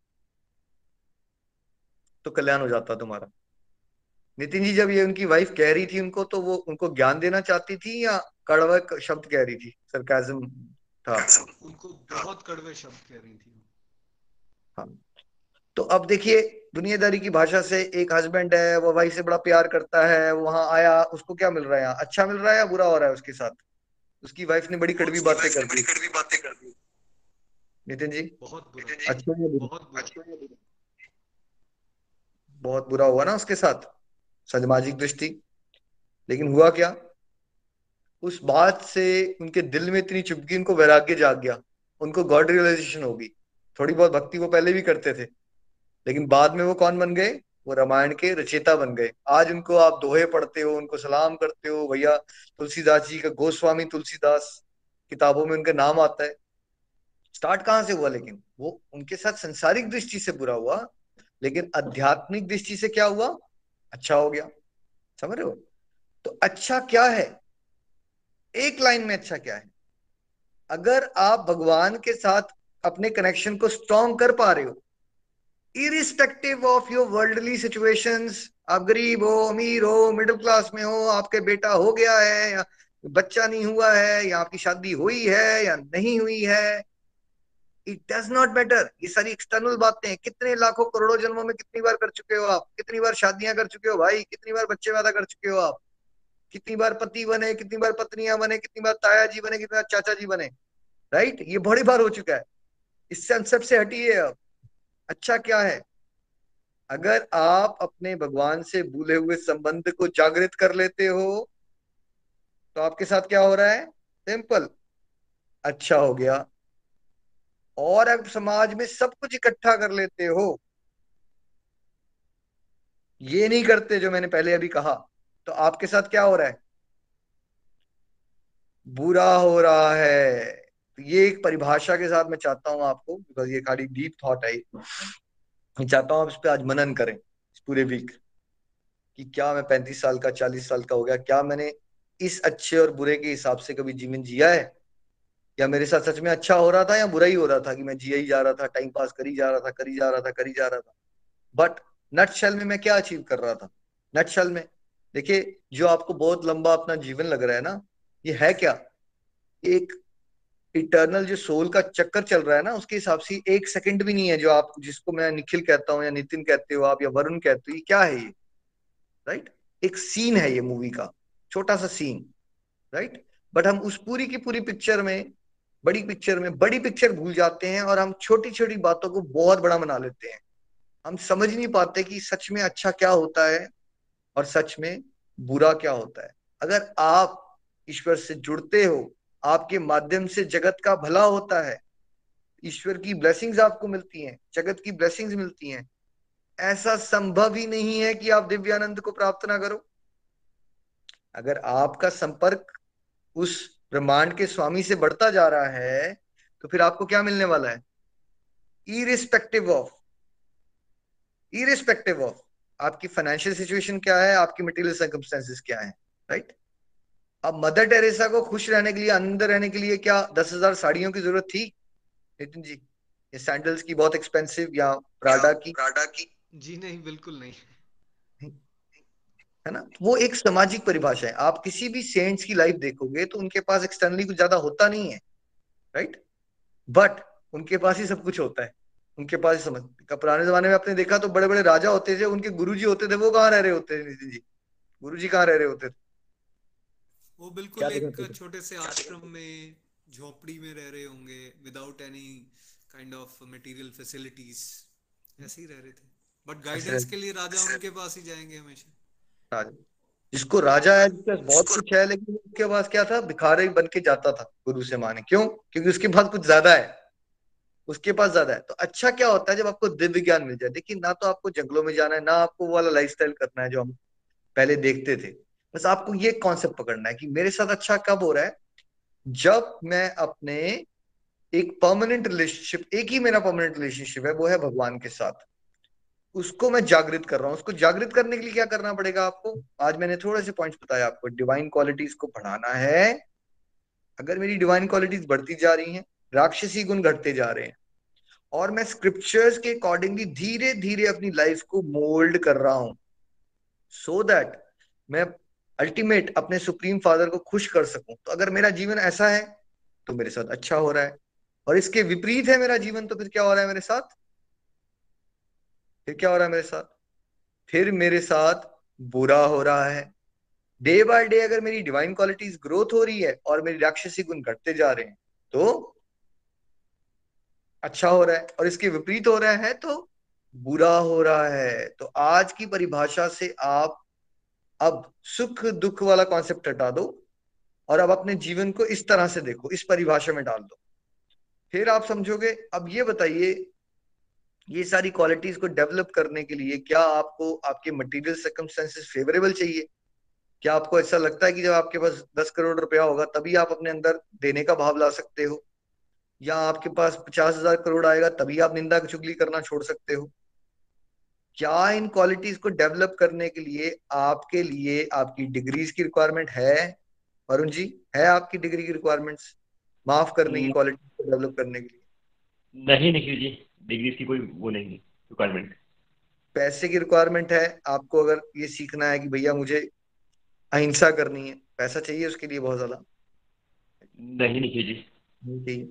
तो कल्याण हो जाता तुम्हारा। नितिन जी जब ये उनकी वाइफ कह रही थी उनको तो वो उनको ज्ञान देना चाहती थी या कड़वा शब्द कह रही थी? सरकाजम था। उनको बहुत कड़वे शब्द कह रही थी। हाँ। तो अब देखिए दुनियादारी की भाषा से एक हस्बैंड है वो वाइफ से बड़ा प्यार करता है वहाँ आया उसको क्या मिल रहा है अच्छा मिल रहा है या बुरा हो रहा है उसके साथ? उसकी वाइफ ने बड़ी कड़वी बातें कर दी। कड़वी बातें कर दी। नितिन जी? बहुत अच्छा बहुत बहुत बुरा हुआ ना उसके साथ, सामाजिक दृष्टि। लेकिन हुआ क्या? उस बात से उनके दिल में इतनी चुपकी, उनको वैराग्य जाग गया। उनको गॉड रियलाइजेशन होगी। थोड़ी बहुत भक्ति वो पहले भी करते थे। लेकिन बाद में वो कौन बन गए? वो रामायण के रचेता बन गए। आज उनको आप दोहे पढ़ते हो, उनको सलाम करते हो, भैया, तुलसीदास जी का गोस्वामी तुलसीदास किताबों में उनका नाम आता है। स्टार्ट कहाँ से हुआ लेकिन? वो उनके साथ संसारिक दृष्टि से बुरा हुआ। लेकिन आध्यात्मिक दृष्टि से क्या हुआ? अच्छा हो गया। समझ रहे हो? तो अच्छा क्या है? एक लाइन में अच्छा क्या है? अगर आप भगवान के साथ अपने कनेक्शन को स्ट्रॉन्ग कर पा रहे हो irrespective of your worldly situations आप गरीब हो, अमीर हो मिडिल क्लास में हो, आपके बेटा हो गया है, या बच्चा नहीं हुआ है, या आपकी शादी हुई है, या नहीं हुई है इट डज नॉट मैटर ये सारी एक्सटर्नल बातें कितने लाखों करोड़ों जन्मों में कितनी बार कर चुके हो आप? कितनी बार शादियाँ कर चुके हो भाई? कितनी बार बच्चे पैदा कर चुके हो आप? कितनी बार पति बने, कितनी बार पत्नियाँ बने, कितनी बार ताया जी बने, कितनी बार चाचा जी बने। राइट ये बड़ी बार हो चुका है। इस कंसेप्ट से हटिए अब अच्छा क्या है? अगर आप अपने भगवान से भूले हुए संबंध को जागृत कर लेते हो तो आपके साथ क्या हो रहा है? सिंपल अच्छा हो गया। और अब समाज में सब कुछ इकट्ठा कर लेते हो। ये नहीं करते जो मैंने पहले अभी कहा। तो आपके साथ क्या हो रहा है? बुरा हो रहा है। तो ये एक परिभाषा के साथ मैं चाहता हूँ आपको बिकॉज़ ये खाली डीप थॉट है। मैं चाहता हूँ आप इस पर आज मनन करें, इस पूरे वीक कि क्या मैं पैंतीस साल का, चालीस साल का हो गया। क्या मैंने इस अच्छे और बुरे के हिसाब से कभी जीवन जिया है? या मेरे साथ सच में अच्छा हो रहा था या बुरा ही हो रहा था कि मैं जिया ही जा रहा था टाइम पास करी जा रहा था, करी जा रहा था, करी जा रहा था। बट नट शेल में मैं क्या अचीव कर रहा था? नट शेल में, देखिए, जो आपको बहुत लंबा अपना जीवन लग रहा है ना, ये है क्या? एक इटर्नल जो सोल का चक्कर चल रहा है ना, उसके हिसाब से एक सेकंड भी नहीं है जो आप, जिसको मैं निखिल कहता हूँ या नितिन कहते हो आप या वरुण कहते हो, ये क्या है ये? राइट एक सीन है ये मूवी का, छोटा सा सीन राइट बट हम उस पूरी की पूरी पिक्चर में बड़ी पिक्चर में, बड़ी पिक्चर भूल जाते हैं और हम छोटी छोटी बातों को बहुत बड़ा बना लेते हैं। हम समझ नहीं पाते कि सच में अच्छा क्या होता है और सच में बुरा क्या होता है। अगर आप ईश्वर से जुड़ते हो, आपके माध्यम से जगत का भला होता है, ईश्वर की ब्लेसिंग्स आपको मिलती हैं, जगत की ब्लेसिंग्स मिलती हैं, ऐसा संभव ही नहीं है कि आप दिव्यानंद को प्राप्त ना करो। अगर आपका संपर्क उस ब्रह्मांड के स्वामी से बढ़ता जा रहा है तो फिर आपको क्या मिलने वाला है? इरिस्पेक्टिव ऑफ़ इरिस्पेक्टिव ऑफ़ आपकी फाइनेंशियल सिचुएशन क्या है आपकी मटेरियल सर्कमस्टेंसेस क्या है राइट अब मदर टेरेसा को खुश रहने के लिए अंदर रहने के लिए क्या दस हज़ार साड़ियों की ज़रूरत थी? नितिन जी ये सैंडल्स की बहुत एक्सपेंसिव या प्राडा की? प्राडा की? जी नहीं बिल्कुल नहीं। है ना? वो एक सामाजिक परिभाषा है। आप किसी भी सेंट्स की लाइफ देखोगे तो उनके पास एक्सटर्नली कुछ ज़्यादा होता नहीं है राइट बट उनके पास ही सब कुछ होता है। उनके पास ही समझ पुराने जमाने में आपने देखा तो बड़े बड़े राजा होते थे उनके गुरु जी होते थे वो कहाँ रह रहे होते थे नितिन जी? गुरु जी कहाँ रह रहे होते थे? वो बिल्कुल एक छोटे से आश्रम में झोपड़ी में रह रहे होंगे without any kind of material facilities ऐसे ही रह रहे थे। बट गाइडेंस के लिए राजा उनके पास ही जाएँगे हमेशा। राजा जिसको राजा है जिसके पास बहुत कुछ है लेकिन उसके पास क्या था? भिखारी बन के जाता था गुरु से माने। क्यों? क्योंकि उसके पास कुछ ज़्यादा है। उसके पास ज़्यादा है। तो अच्छा क्या होता है जब आपको दिव्य ज्ञान मिल जाए? देखिए ना तो आपको जंगलों में जाना है ना आपको वो वाला लाइफ करना है जो हम पहले देखते थे। बस आपको ये कॉन्सेप्ट पकड़ना है कि मेरे साथ अच्छा कब हो रहा है? जब मैं अपने एक परमानेंट रिलेशनशिप एक ही मेरा परमानेंट रिलेशनशिप है वो है भगवान के साथ। उसको मैं जागृत कर रहा हूँ। उसको जागृत करने के लिए क्या करना पड़ेगा आपको? आज मैंने थोड़े से पॉइंट्स बताया आपको। डिवाइन क्वालिटीज को बढ़ाना है। अगर मेरी डिवाइन क्वालिटीज बढ़ती जा रही हैं, राक्षसी गुण घटते जा रहे हैं, और मैं स्क्रिप्चर्स के अकॉर्डिंगली धीरे धीरे अपनी लाइफ को मोल्ड कर रहा हूँ सो so दैट मैं अल्टीमेट अपने सुप्रीम फादर को खुश कर सकूँ। तो अगर मेरा जीवन ऐसा है तो मेरे साथ अच्छा हो रहा है। और इसके विपरीत है मेरा जीवन तो फिर क्या हो रहा है मेरे साथ? फिर क्या हो रहा है मेरे साथ? फिर मेरे साथ बुरा हो रहा है। डे बाय डे अगर मेरी डिवाइन क्वालिटीज ग्रोथ हो रही है और मेरी राक्षसी गुण घटते जा रहे हैं तो अच्छा हो रहा है। और इसके विपरीत हो रहा है तो बुरा हो रहा है। तो आज की परिभाषा से आप अब सुख दुख वाला कॉन्सेप्ट हटा दो और अब अपने जीवन को इस तरह से देखो, इस परिभाषा में डाल दो। फिर आप समझोगे, अब ये बताइए ये सारी क्वालिटीज को डेवलप करने के लिए क्या आपको आपके मटेरियल सर्कमस्टेंसेस फेवरेबल चाहिए? क्या आपको ऐसा लगता है कि जब आपके पास दस करोड़ रुपया होगा तभी आप अपने अंदर देने का भाव ला सकते हो? या आपके पास पचास हज़ार करोड़ आएगा तभी आप निंदा चुगली करना छोड़ सकते हो? क्या इन क्वालिटीज को डेवलप करने के लिए आपके लिए आपकी डिग्रीज की रिक्वायरमेंट है? वरुण जी है आपकी डिग्री की रिक्वायरमेंट्स माफ़ करने की क्वालिटी को डेवलप करने के लिए। नहीं निखिल जी। डिग्रीज की कोई वो नहीं रिक्वायरमेंट पैसे की रिक्वायरमेंट है आपको अगर ये सीखना है कि भैया मुझे अहिंसा करनी है पैसा चाहिए उसके लिए बहुत ज़्यादा? नहीं निखिल जी नहीं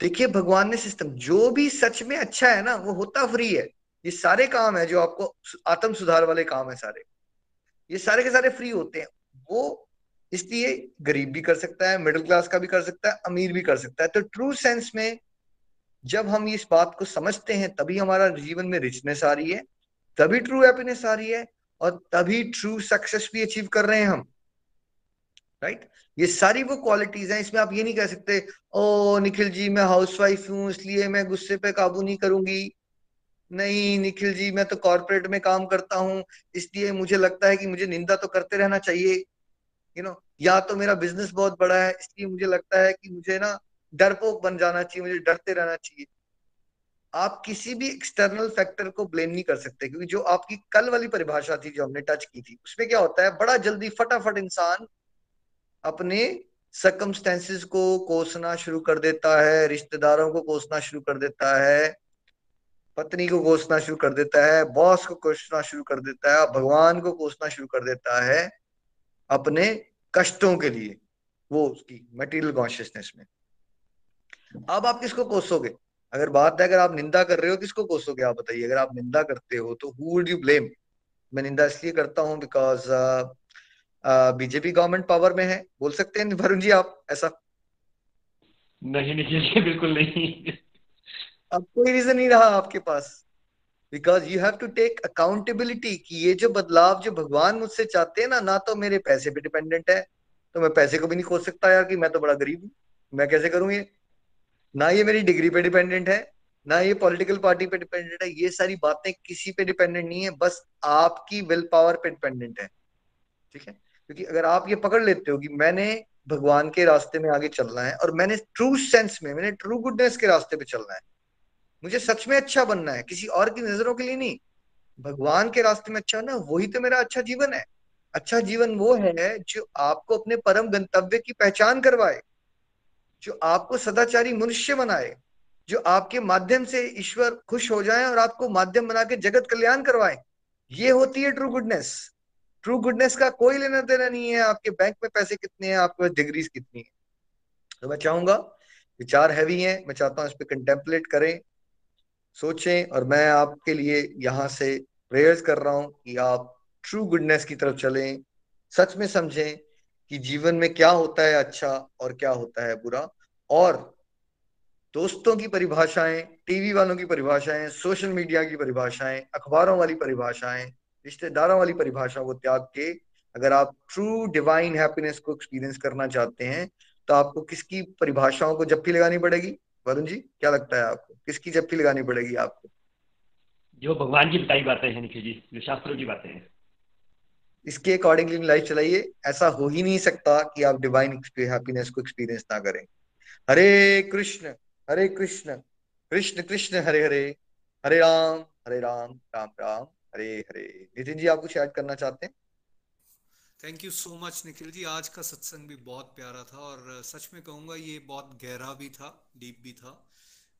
देखिए भगवान ने सिस्टम जो भी सच में अच्छा है ना वो होता फ्री है। ये सारे काम है जो आपको आत्म सुधार वाले काम है सारे। ये सारे के सारे फ्री होते हैं। वो इसलिए गरीब भी कर सकता है मिडिल क्लास का भी कर सकता है अमीर भी कर सकता है। तो ट्रू सेंस में जब हम इस बात को समझते हैं तभी हमारा जीवन में रिचनेस आ रही है तभी ट्रू हैप्पीनेस आ रही है और तभी ट्रू सक्सेस भी अचीव कर रहे हैं हम। Right right? ये सारी वो क्वालिटीज हैं इसमें आप ये नहीं कह सकते ओ निखिल जी मैं हाउसवाइफ हूँ इसलिए मैं गुस्से पे काबू नहीं करूँगी। नहीं निखिल जी मैं तो कॉर्पोरेट में काम करता हूँ इसलिए मुझे लगता है कि मुझे निंदा तो करते रहना चाहिए। यू you नो know, या तो मेरा बिज़नेस बहुत बड़ा है इसलिए मुझे लगता है कि मुझे ना डरपोक बन जाना चाहिए, मुझे डरते रहना चाहिए। आप किसी भी एक्सटर्नल फैक्टर को ब्लेम नहीं कर सकते, क्योंकि जो आपकी कल वाली परिभाषा थी, जो हमने टच की थी, उसमें क्या होता है, बड़ा जल्दी फटाफट इंसान अपने सकमस्टेंसेस को कोसना शुरू कर देता है, रिश्तेदारों को कोसना शुरू कर देता है, पत्नी को कोसना शुरू कर देता है बॉस को कोसना शुरू कर देता है, भगवान को कोसना शुरू कर देता है अपने कष्टों के लिए, वो उसकी मटेरियल कॉन्शियसनेस में। अब आप किसको कोसोगे? अगर बात है अगर आप निंदा कर रहे हो किसको कोसोगे? आप बताइए। अगर आप निंदा करते हो तो हु वुड यू ब्लेम मैं निंदा इसलिए करता हूँ बिकॉज़ बीजेपी गवर्नमेंट पावर में है। बोल सकते हैं वरुण जी आप ऐसा? नहीं नहीं बिल्कुल नहीं। अब कोई रीजन नहीं रहा आपके पास। Because you have to take accountability कि ये जो बदलाव जो भगवान मुझसे चाहते हैं ना ना तो मेरे पैसे पे डिपेंडेंट है तो मैं पैसे को भी नहीं खोज सकता यार कि मैं तो बड़ा गरीब हूँ। मैं कैसे करूँ ये? ना ये मेरी डिग्री पे डिपेंडेंट है, ना ये पॉलिटिकल पार्टी पे डिपेंडेंट है, ये सारी बातें किसी पे डिपेंडेंट नहीं है, बस आपकी विल पावर पे डिपेंडेंट है। ठीक है? क्योंकि अगर आप ये पकड़ लेते हो कि मैंने भगवान के रास्ते में आगे चलना है और मैंने ट्रू सेंस में, मैंने ट्रू गुडनेस के रास्ते पे चलना है, मुझे सच में अच्छा बनना है, किसी और की नज़रों के लिए नहीं। भगवान के रास्ते में अच्छा ना, वही तो मेरा अच्छा जीवन है। अच्छा जीवन वो है जो आपको अपने परम गंतव्य की पहचान करवाए। जो आपको सदाचारी मनुष्य बनाए, जो आपके माध्यम से ईश्वर खुश हो जाए और आपको माध्यम बना के जगत कल्याण करवाए, ये होती है ट्रू गुडनेस ट्रू गुडनेस का कोई लेना देना नहीं है, आपके बैंक में पैसे कितने हैं, आपके पास डिग्रीज कितनी है। तो मैं चाहूँगा, विचार हैवी है, मैं चाहता हूँ इस पर कंटेम्पलेट करें, सोचें और मैं आपके लिए यहाँ से प्रेयर्स कर रहा हूँ कि आप ट्रू गुडनेस की तरफ़ चलें, सच में समझें कि जीवन में क्या होता है अच्छा और क्या होता है बुरा। और दोस्तों की परिभाषाएँ, टीवी वालों की परिभाषाएँ, सोशल मीडिया की परिभाषाएँ, अखबारों वाली परिभाषाएँ, रिश्तेदारों वाली परिभाषा को त्याग के अगर आप ट्रू डिवाइन हैप्पीनेस को एक्सपीरियंस करना चाहते हैं तो आपको किसकी परिभाषाओं को जप्फी लगानी पड़ेगी? वरुण जी, क्या लगता है आपको? किसकी जप्फी लगानी पड़ेगी आपको? जो भगवान की बताई बातें हैं, निखिल जी, जो शास्त्रों की बातें हैं। इसके अकॉर्डिंगली लाइफ चलाइए। ऐसा हो ही नहीं सकता कि आप डिवाइन हैप्पीनेस को एक्सपीरियंस ना करें। हरे कृष्ण हरे कृष्ण कृष्ण कृष्ण, हरे हरे हरे राम हरे राम राम राम, हरे हरे। नितिन जी, आप कुछ ऐड करना चाहते हैं? Thank you so much Nikhil ji. आज का सत्संग भी बहुत प्यारा था और सच में कहूँगा, ये बहुत गहरा भी था डीप भी था।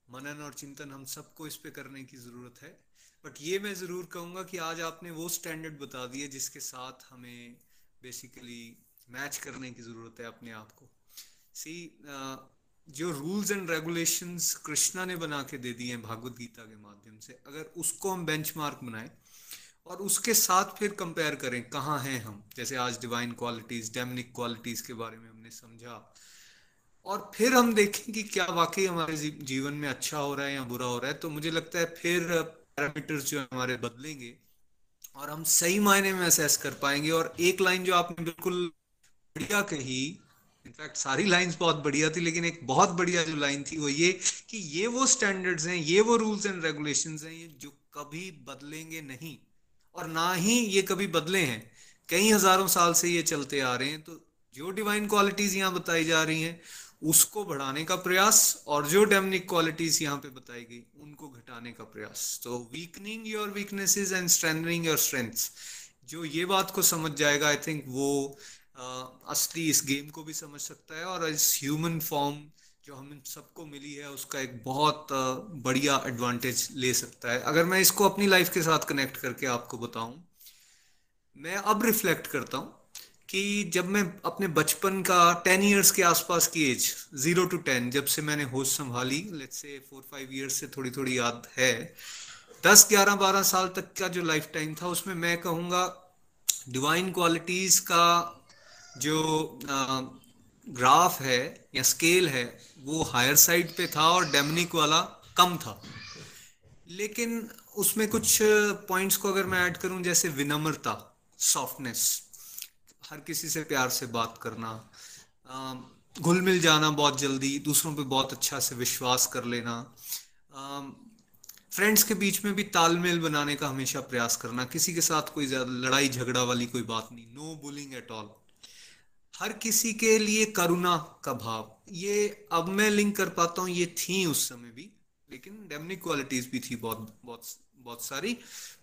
मनन और चिंतन हम सबको इस पे करने की ज़रूरत है। बट ये मैं ज़रूर कहूँगा कि आज आपने वो स्टैंडर्ड बता दिए जिसके साथ हमें बेसिकली मैच करने की ज़रूरत है अपने आप को। सी जो रूल्स एंड रेगुलेशंस कृष्णा ने बना के दे दिए हैं भागवत गीता के माध्यम से, अगर उसको हम बेंचमार्क बनाएँ और उसके साथ फिर कंपेयर करें कहाँ हैं हम, जैसे आज डिवाइन क्वालिटीज डेमनिक क्वालिटीज के बारे में हमने समझा। और फिर हम देखें कि क्या वाकई हमारे जीवन में अच्छा हो रहा है या बुरा हो रहा है तो मुझे लगता है फिर पैरामीटर्स जो हमारे बदलेंगे और हम सही मायने में असेस कर पाएँगे। और एक लाइन जो आपने बिल्कुल बढ़िया कही इनफैक्ट सारी लाइंस बहुत बढ़िया थी, लेकिन एक बहुत बढ़िया जो लाइन थी वो ये कि ये वो स्टैंडर्ड्स हैं, ये वो रूल्स एंड रेगुलेशंस हैं, ये जो कभी बदलेंगे नहीं और ना ही ये कभी बदले हैं। कई हज़ारों साल से ये चलते आ रहे हैं तो जो डिवाइन क्वालिटीज यहाँ बताई जा रही हैं उसको बढ़ाने का प्रयास और जो डेमनिक क्वालिटीज यहाँ पे बताई गई, उनको घटाने का प्रयास। तो weakening your weaknesses and strengthening your strengths जो ये बात को समझ जाएगा आई थिंक वो असली इस गेम को भी समझ सकता है और इस ह्यूमन फॉर्म जो हम सबको मिली है, उसका एक बहुत बढ़िया एडवांटेज ले सकता है। अगर मैं इसको अपनी लाइफ के साथ कनेक्ट करके आपको बताऊँ, मैं अब रिफ्लेक्ट करता हूँ। कि जब मैं अपने बचपन का टेन इयर्स के आसपास की एज ज़ीरो टू टेन जब से मैंने होश संभाली let's say four five years से थोड़ी थोड़ी याद है दस ग्यारह बारह साल तक का जो लाइफ टाइम था उसमें मैं कहूँगा डिवाइन क्वालिटीज का जो आ, ग्राफ है या स्केल है वो हायर साइड पे था और डेमनिक वाला कम था। लेकिन उसमें कुछ पॉइंट्स को अगर मैं ऐड करूँ जैसे विनम्रता सॉफ्टनेस हर किसी से प्यार से बात करना घुल मिल जाना बहुत जल्दी, दूसरों पे बहुत अच्छा से विश्वास कर लेना फ्रेंड्स के बीच में भी तालमेल बनाने का हमेशा प्रयास करना, किसी के साथ कोई ज़्यादा लड़ाई झगड़ा वाली कोई बात नहीं नो बुलिंग एट ऑल हर किसी के लिए करुणा का भाव, ये अब मैं लिंक कर पाता हूँ, ये थी उस समय भी, लेकिन डेमनिक क्वालिटीज भी थी बहुत बहुत बहुत सारी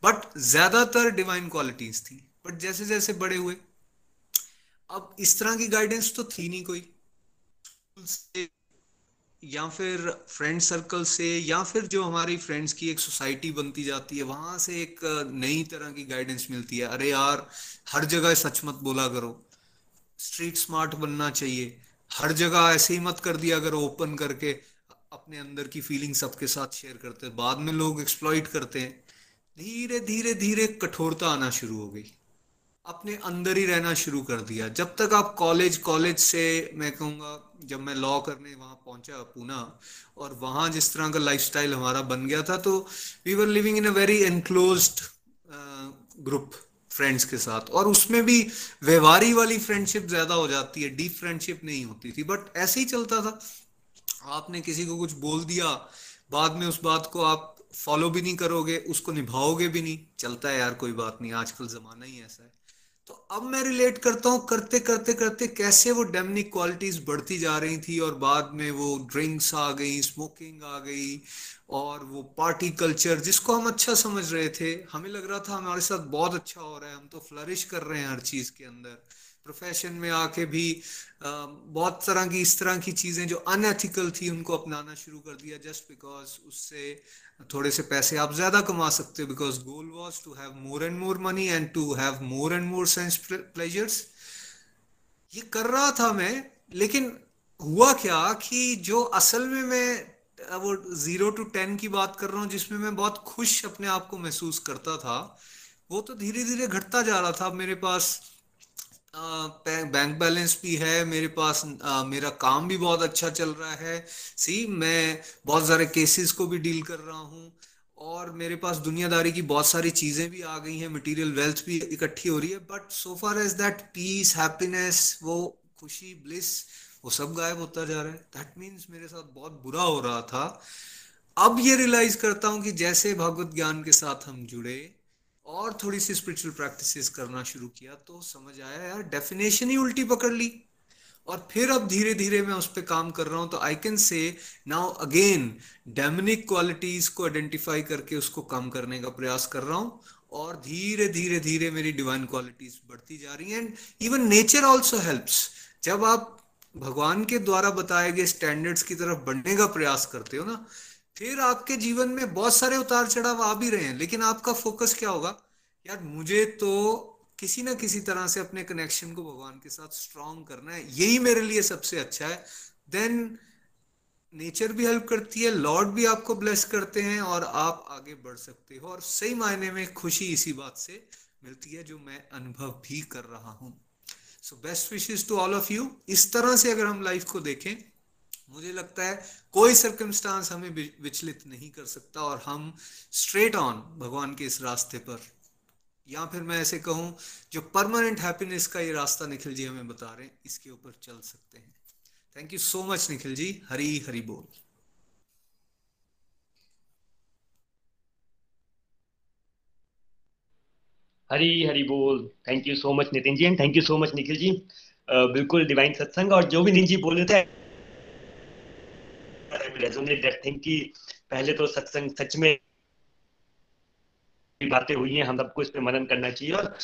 बट ज़्यादातर डिवाइन क्वालिटीज थी बट जैसे जैसे बड़े हुए अब इस तरह की गाइडेंस तो थी नहीं कोई। या फिर फ्रेंड सर्कल से, या फिर जो हमारी फ्रेंड्स की एक सोसाइटी बनती जाती है, वहाँ से एक नई तरह की गाइडेंस मिलती है। अरे यार, हर जगह सच मत बोला करो। स्ट्रीट स्मार्ट बनना चाहिए। हर जगह ऐसे ही मत कर दिया अगर ओपन करके। अपने अंदर की फीलिंग सबके साथ शेयर करते बाद में लोग एक्सप्लॉइट करते हैं। धीरे धीरे धीरे कठोरता आना शुरू हो गई। अपने अंदर ही रहना शुरू कर दिया। जब तक आप कॉलेज कॉलेज से, मैं कहूँगा, जब मैं लॉ करने वहाँ पहुँचा पूना, और वहाँ जिस तरह का लाइफस्टाइल हमारा बन गया था तो we were living in a very enclose group friends के साथ। और उसमें भी व्यवहारी वाली फ्रेंडशिप ज़्यादा हो जाती है डीप फ्रेंडशिप नहीं होती थी। बट ऐसे ही चलता था। आपने किसी को कुछ बोल दिया, बाद में उस बात को आप फॉलो भी नहीं करोगे, उसको निभाओगे भी नहीं। चलता है यार, कोई बात नहीं, आजकल जमाना ही ऐसा है। तो अब मैं रिलेट करता हूँ, करते करते करते कैसे वो डेमनिक क्वालिटीज बढ़ती जा रही थी और बाद में वो ड्रिंक्स आ गई स्मोकिंग आ गई और वो पार्टी कल्चर जिसको हम अच्छा समझ रहे थे। हमें लग रहा था हमारे साथ बहुत अच्छा हो रहा है, हम तो फ्लरिश कर रहे हैं हर चीज़ के अंदर। प्रोफेशन में आके भी बहुत तरह की, इस तरह की चीज़ें जो अनएथिकल थी, उनको अपनाना शुरू कर दिया जस्ट बिकॉज़ उससे थोड़े से पैसे आप ज़्यादा कमा सकते हो। Because goal was to have more and more money and to have more and more sense pleasures ये कर रहा था मैं, लेकिन हुआ क्या कि जो असल में मैं वो ज़ीरो टू टेन की बात कर रहा हूँ, जिसमें मैं बहुत खुश अपने आप को महसूस करता था, वो तो धीरे धीरे घटता जा रहा था। मेरे पास बैंक बैलेंस भी है मेरे पास आ, मेरा काम भी बहुत अच्छा चल रहा है। सी मैं बहुत सारे केसेस को भी डील कर रहा हूँ और मेरे पास दुनियादारी की बहुत सारी चीज़ें भी आ गई हैं मटेरियल वेल्थ भी इकट्ठी हो रही है but so far as that peace happiness वो खुशी ब्लिस वो सब गायब होता जा रहा है। दैट मीन्स मेरे साथ बहुत बुरा हो रहा था। अब ये रियलाइज़ करता हूँ कि जैसे भगवत ज्ञान के साथ हम जुड़े और थोड़ी सी स्पिरिचुअल प्रैक्टिसेस करना शुरू किया तो समझ आया, यार डेफिनेशन ही उल्टी पकड़ ली। और फिर अब धीरे धीरे मैं उस पर काम कर रहा हूँ तो I can say now again demonic qualities को आइडेंटिफाई करके उसको कम करने का प्रयास कर रहा हूँ और धीरे धीरे धीरे मेरी डिवाइन क्वालिटीज बढ़ती जा रही हैं and even nature also helps जब आप भगवान के द्वारा बताए गए स्टैंडर्ड्स की तरफ़ बढ़ने का प्रयास करते हो ना फिर आपके जीवन में बहुत सारे उतार चढ़ाव आ भी रहे हैं, लेकिन आपका फोकस क्या होगा? यार, मुझे तो किसी ना किसी तरह से अपने कनेक्शन को भगवान के साथ स्ट्रॉन्ग करना है। यही मेरे लिए सबसे अच्छा है। देन नेचर भी हेल्प करती है लॉर्ड भी आपको ब्लेस करते हैं और आप आगे बढ़ सकते हो। और सही मायने में खुशी इसी बात से मिलती है जो मैं अनुभव भी कर रहा हूँ। So best wishes to all of you इस तरह से अगर हम लाइफ को देखें मुझे लगता है कोई सर्कमस्टांस हमें विचलित नहीं कर सकता और हम स्ट्रेट ऑन भगवान के इस रास्ते पर। या फिर मैं ऐसे कहूँ, जो परमानेंट हैप्पीनेस का ये रास्ता निखिल जी हमें बता रहे हैं, इसके ऊपर चल सकते हैं। Thank you so much Nikhil ji. Hari Hari बोल। हरी हरी बोल। Thank you so much Nitin ji and thank you so much Nikhil ji. बिल्कुल डिवाइन सत्संग, और जो भी नितिन जी बोल रहे थे थिंक कि पहले तो सत्संग सच में बातें हुई हैं, हम सबको इस पे मनन करना चाहिए। और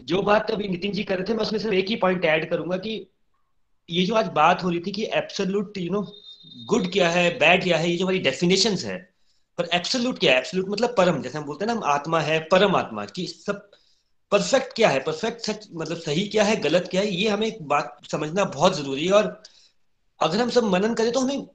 जो बात अभी नितिन जी कर रहे थे, मैं उसमें सिर्फ़ एक ही पॉइंट ऐड करूँगा कि ये जो आज बात हो रही थी कि एब्सोल्यूट यू नो गुड क्या है बैड क्या है, ये जो हमारी डेफिनेशन है, पर एब्सोल्यूट क्या है? एब्सोल्यूट मतलब परम, जैसे हम बोलते हैं ना, हम आत्मा है परम आत्मा की सब परफेक्ट क्या है? परफेक्ट सच मतलब सही क्या है, गलत क्या है, ये हमें एक बात समझना बहुत ज़रूरी है। और अगर हम सब मनन करें तो हमें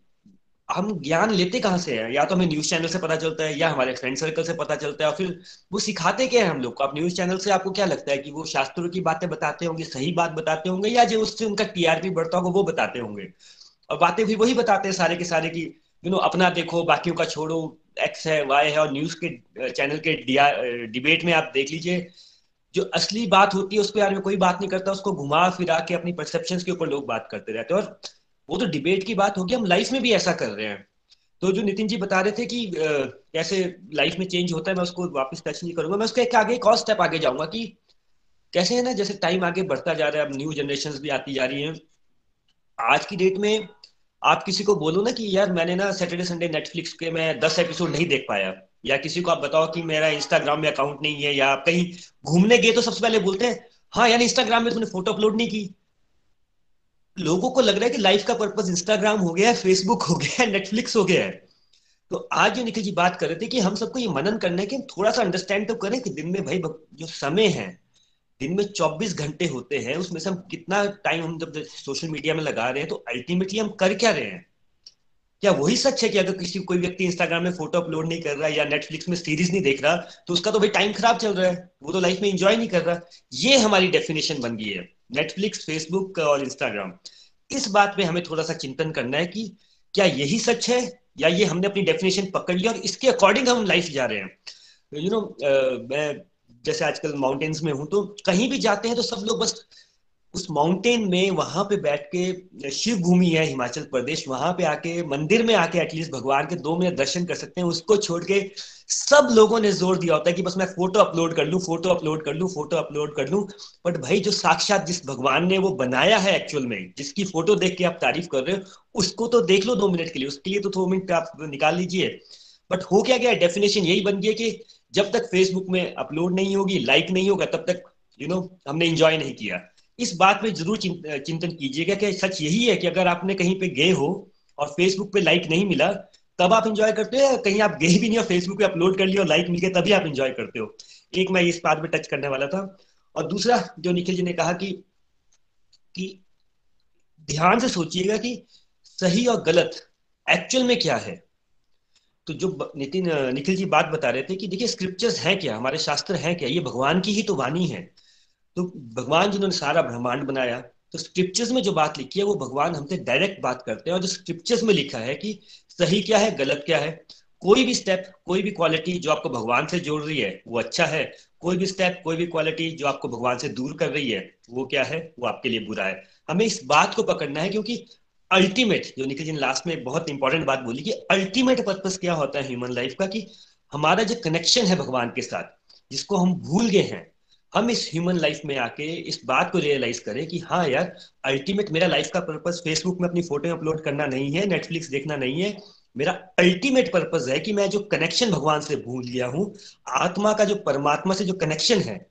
हम ज्ञान लेते कहाँ से हैं? या तो हमें न्यूज़ चैनल से पता चलता है, या हमारे फ्रेंड सर्कल से पता चलता है, और फिर वो सिखाते क्या है हम लोग को? आप न्यूज़ चैनल से आपको क्या लगता है कि वो शास्त्रों की बातें बताते होंगे, सही बात बताते होंगे, या जो उससे उनका टीआरपी बढ़ता होगा, वो बताते होंगे? और बातें भी वही बताते हैं सारे के सारे की यू नो अपना देखो, बाकियों का छोड़ो एक्स है वाई है, और न्यूज़ के चैनल के डिबेट में आप देख लीजिए, जो असली बात होती है, उस पर में कोई बात नहीं करता, उसको घुमा फिरा के अपनी परसेप्शन के ऊपर लोग बात करते रहते हैं। और वो तो डिबेट की बात होगी, हम लाइफ में भी ऐसा कर रहे हैं। तो जो नितिन जी बता रहे थे कि कैसे लाइफ में चेंज होता है, मैं उसको वापस टच नहीं करूँगा। मैं उसके एक आगे, एक और स्टेप आगे जाऊँगा कि कैसे है ना, जैसे टाइम आगे बढ़ता जा रहा है, अब न्यू जनरेशन भी आती जा रही है। आज की डेट में आप किसी को बोलो ना कि, यार, मैंने ना सैटरडे संडे नेटफ्लिक्स के मैं दस एपिसोड नहीं देख पाया। या किसी को आप बताओ कि, मेरा इंस्टाग्राम में अकाउंट नहीं है, या आप कहीं घूमने गए तो सबसे पहले बोलते हैं हाँ यार इंस्टाग्राम में तुमने फ़ोटो अपलोड नहीं की। लोगों को लग रहा है कि लाइफ का पर्पज इंस्टाग्राम हो गया है फेसबुक हो गया है नेटफ्लिक्स हो गया है। तो आज जो निखिल जी बात कर रहे थे कि हम सबको ये मनन करना है कि थोड़ा सा अंडरस्टैंड तो करें कि दिन में भाई जो समय है, दिन में 24 घंटे होते हैं, उसमें से हम कितना टाइम हम जब सोशल मीडिया में लगा रहे हैं तो अल्टीमेटली हम कर क्या रहे हैं? क्या वही सच है कि अगर किसी, कोई व्यक्ति इंस्टाग्राम में फ़ोटो अपलोड नहीं कर रहा या नेटफ्लिक्स में सीरीज़ नहीं देख रहा तो उसका तो भाई टाइम खराब चल रहा है, वो तो लाइफ में इंजॉय नहीं कर रहा। ये हमारी डेफिनेशन बन गई है। नेटफ्लिक्स फेसबुक और इंस्टाग्राम इस बात में हमें थोड़ा सा चिंतन करना है कि क्या यही सच है, या ये हमने अपनी डेफिनेशन पकड़ लिया और इसके अकॉर्डिंग हम लाइफ जा रहे हैं। यू नो मैं जैसे आजकल माउंटेन्स में हूँ तो कहीं भी जाते हैं तो सब लोग बस उस माउंटेन में वहाँ पे बैठ के शिव भूमि है हिमाचल प्रदेश वहाँ पे आके मंदिर में आके एटलीस्ट भगवान के दो मिनट दर्शन कर सकते हैं उसको छोड़ के सब लोगों ने ज़ोर दिया होता है कि बस मैं फ़ोटो अपलोड कर लू फ़ोटो अपलोड कर लू फ़ोटो अपलोड कर लू बट भाई जो साक्षात जिस भगवान ने वो बनाया है एक्चुअल में जिसकी फ़ोटो देख के आप तारीफ़ कर रहे हो उसको तो देख लो दो मिनट के लिए उसके लिए तो दो मिनट आप निकाल लीजिए। बट हो क्या गया? डेफिनेशन यही बन गया कि जब तक फेसबुक में अपलोड नहीं होगी लाइक नहीं होगा तब तक यू you नो know, हमने इंजॉय नहीं किया। इस बात पे ज़रूर चिंतन कीजिएगा कि सच यही है कि अगर आपने कहीं पे गए हो और फेसबुक पे लाइक नहीं मिला, तब आप इंजॉय करते हो कहीं आप गए भी नहीं हो फेसबुक पे अपलोड कर लिया और लाइक मिल गया, तभी आप इंजॉय करते हो। एक मैं इस बात पे टच करने वाला था। और दूसरा जो निखिल जी ने कहा कि कि ध्यान से सोचिएगा कि सही और गलत एक्चुअल में क्या है। तो जो नितिन निखिल जी बात बता रहे थे कि देखिए स्क्रिप्चर्स हैं क्या, हमारे शास्त्र हैं क्या, ये भगवान की ही तो वाणी है। तो भगवान जिन्होंने सारा ब्रह्मांड बनाया तो स्क्रिप्चर्स में जो बात लिखी है, वो भगवान हमसे डायरेक्ट बात करते हैं और जो स्क्रिप्चर्स में लिखा है कि सही क्या है, गलत क्या है, कोई भी स्टेप कोई भी क्वालिटी जो आपको भगवान से जोड़ रही है, वो अच्छा है, कोई भी स्टेप कोई भी क्वालिटी जो आपको भगवान से दूर कर रही है, वो क्या है, वो आपके लिए बुरा है। हमें इस बात को पकड़ना है क्योंकि अल्टीमेट जो निखिल जी ने लास्ट में बहुत इंपॉर्टेंट बात बोली कि अल्टीमेट पर्पज क्या होता है ह्यूमन लाइफ का कि हमारा जो कनेक्शन है भगवान के साथ, जिसको हम भूल गए हैं हम इस ह्यूमन लाइफ में आके इस बात को रियलाइज़ करें कि हाँ यार अल्टीमेट मेरा लाइफ का पर्पज फेसबुक में अपनी फ़ोटो अपलोड करना नहीं है नेटफ्लिक्स देखना नहीं है। मेरा अल्टीमेट पर्पज है कि मैं जो कनेक्शन भगवान से भूल गया हूँ, आत्मा का जो परमात्मा से जो कनेक्शन है,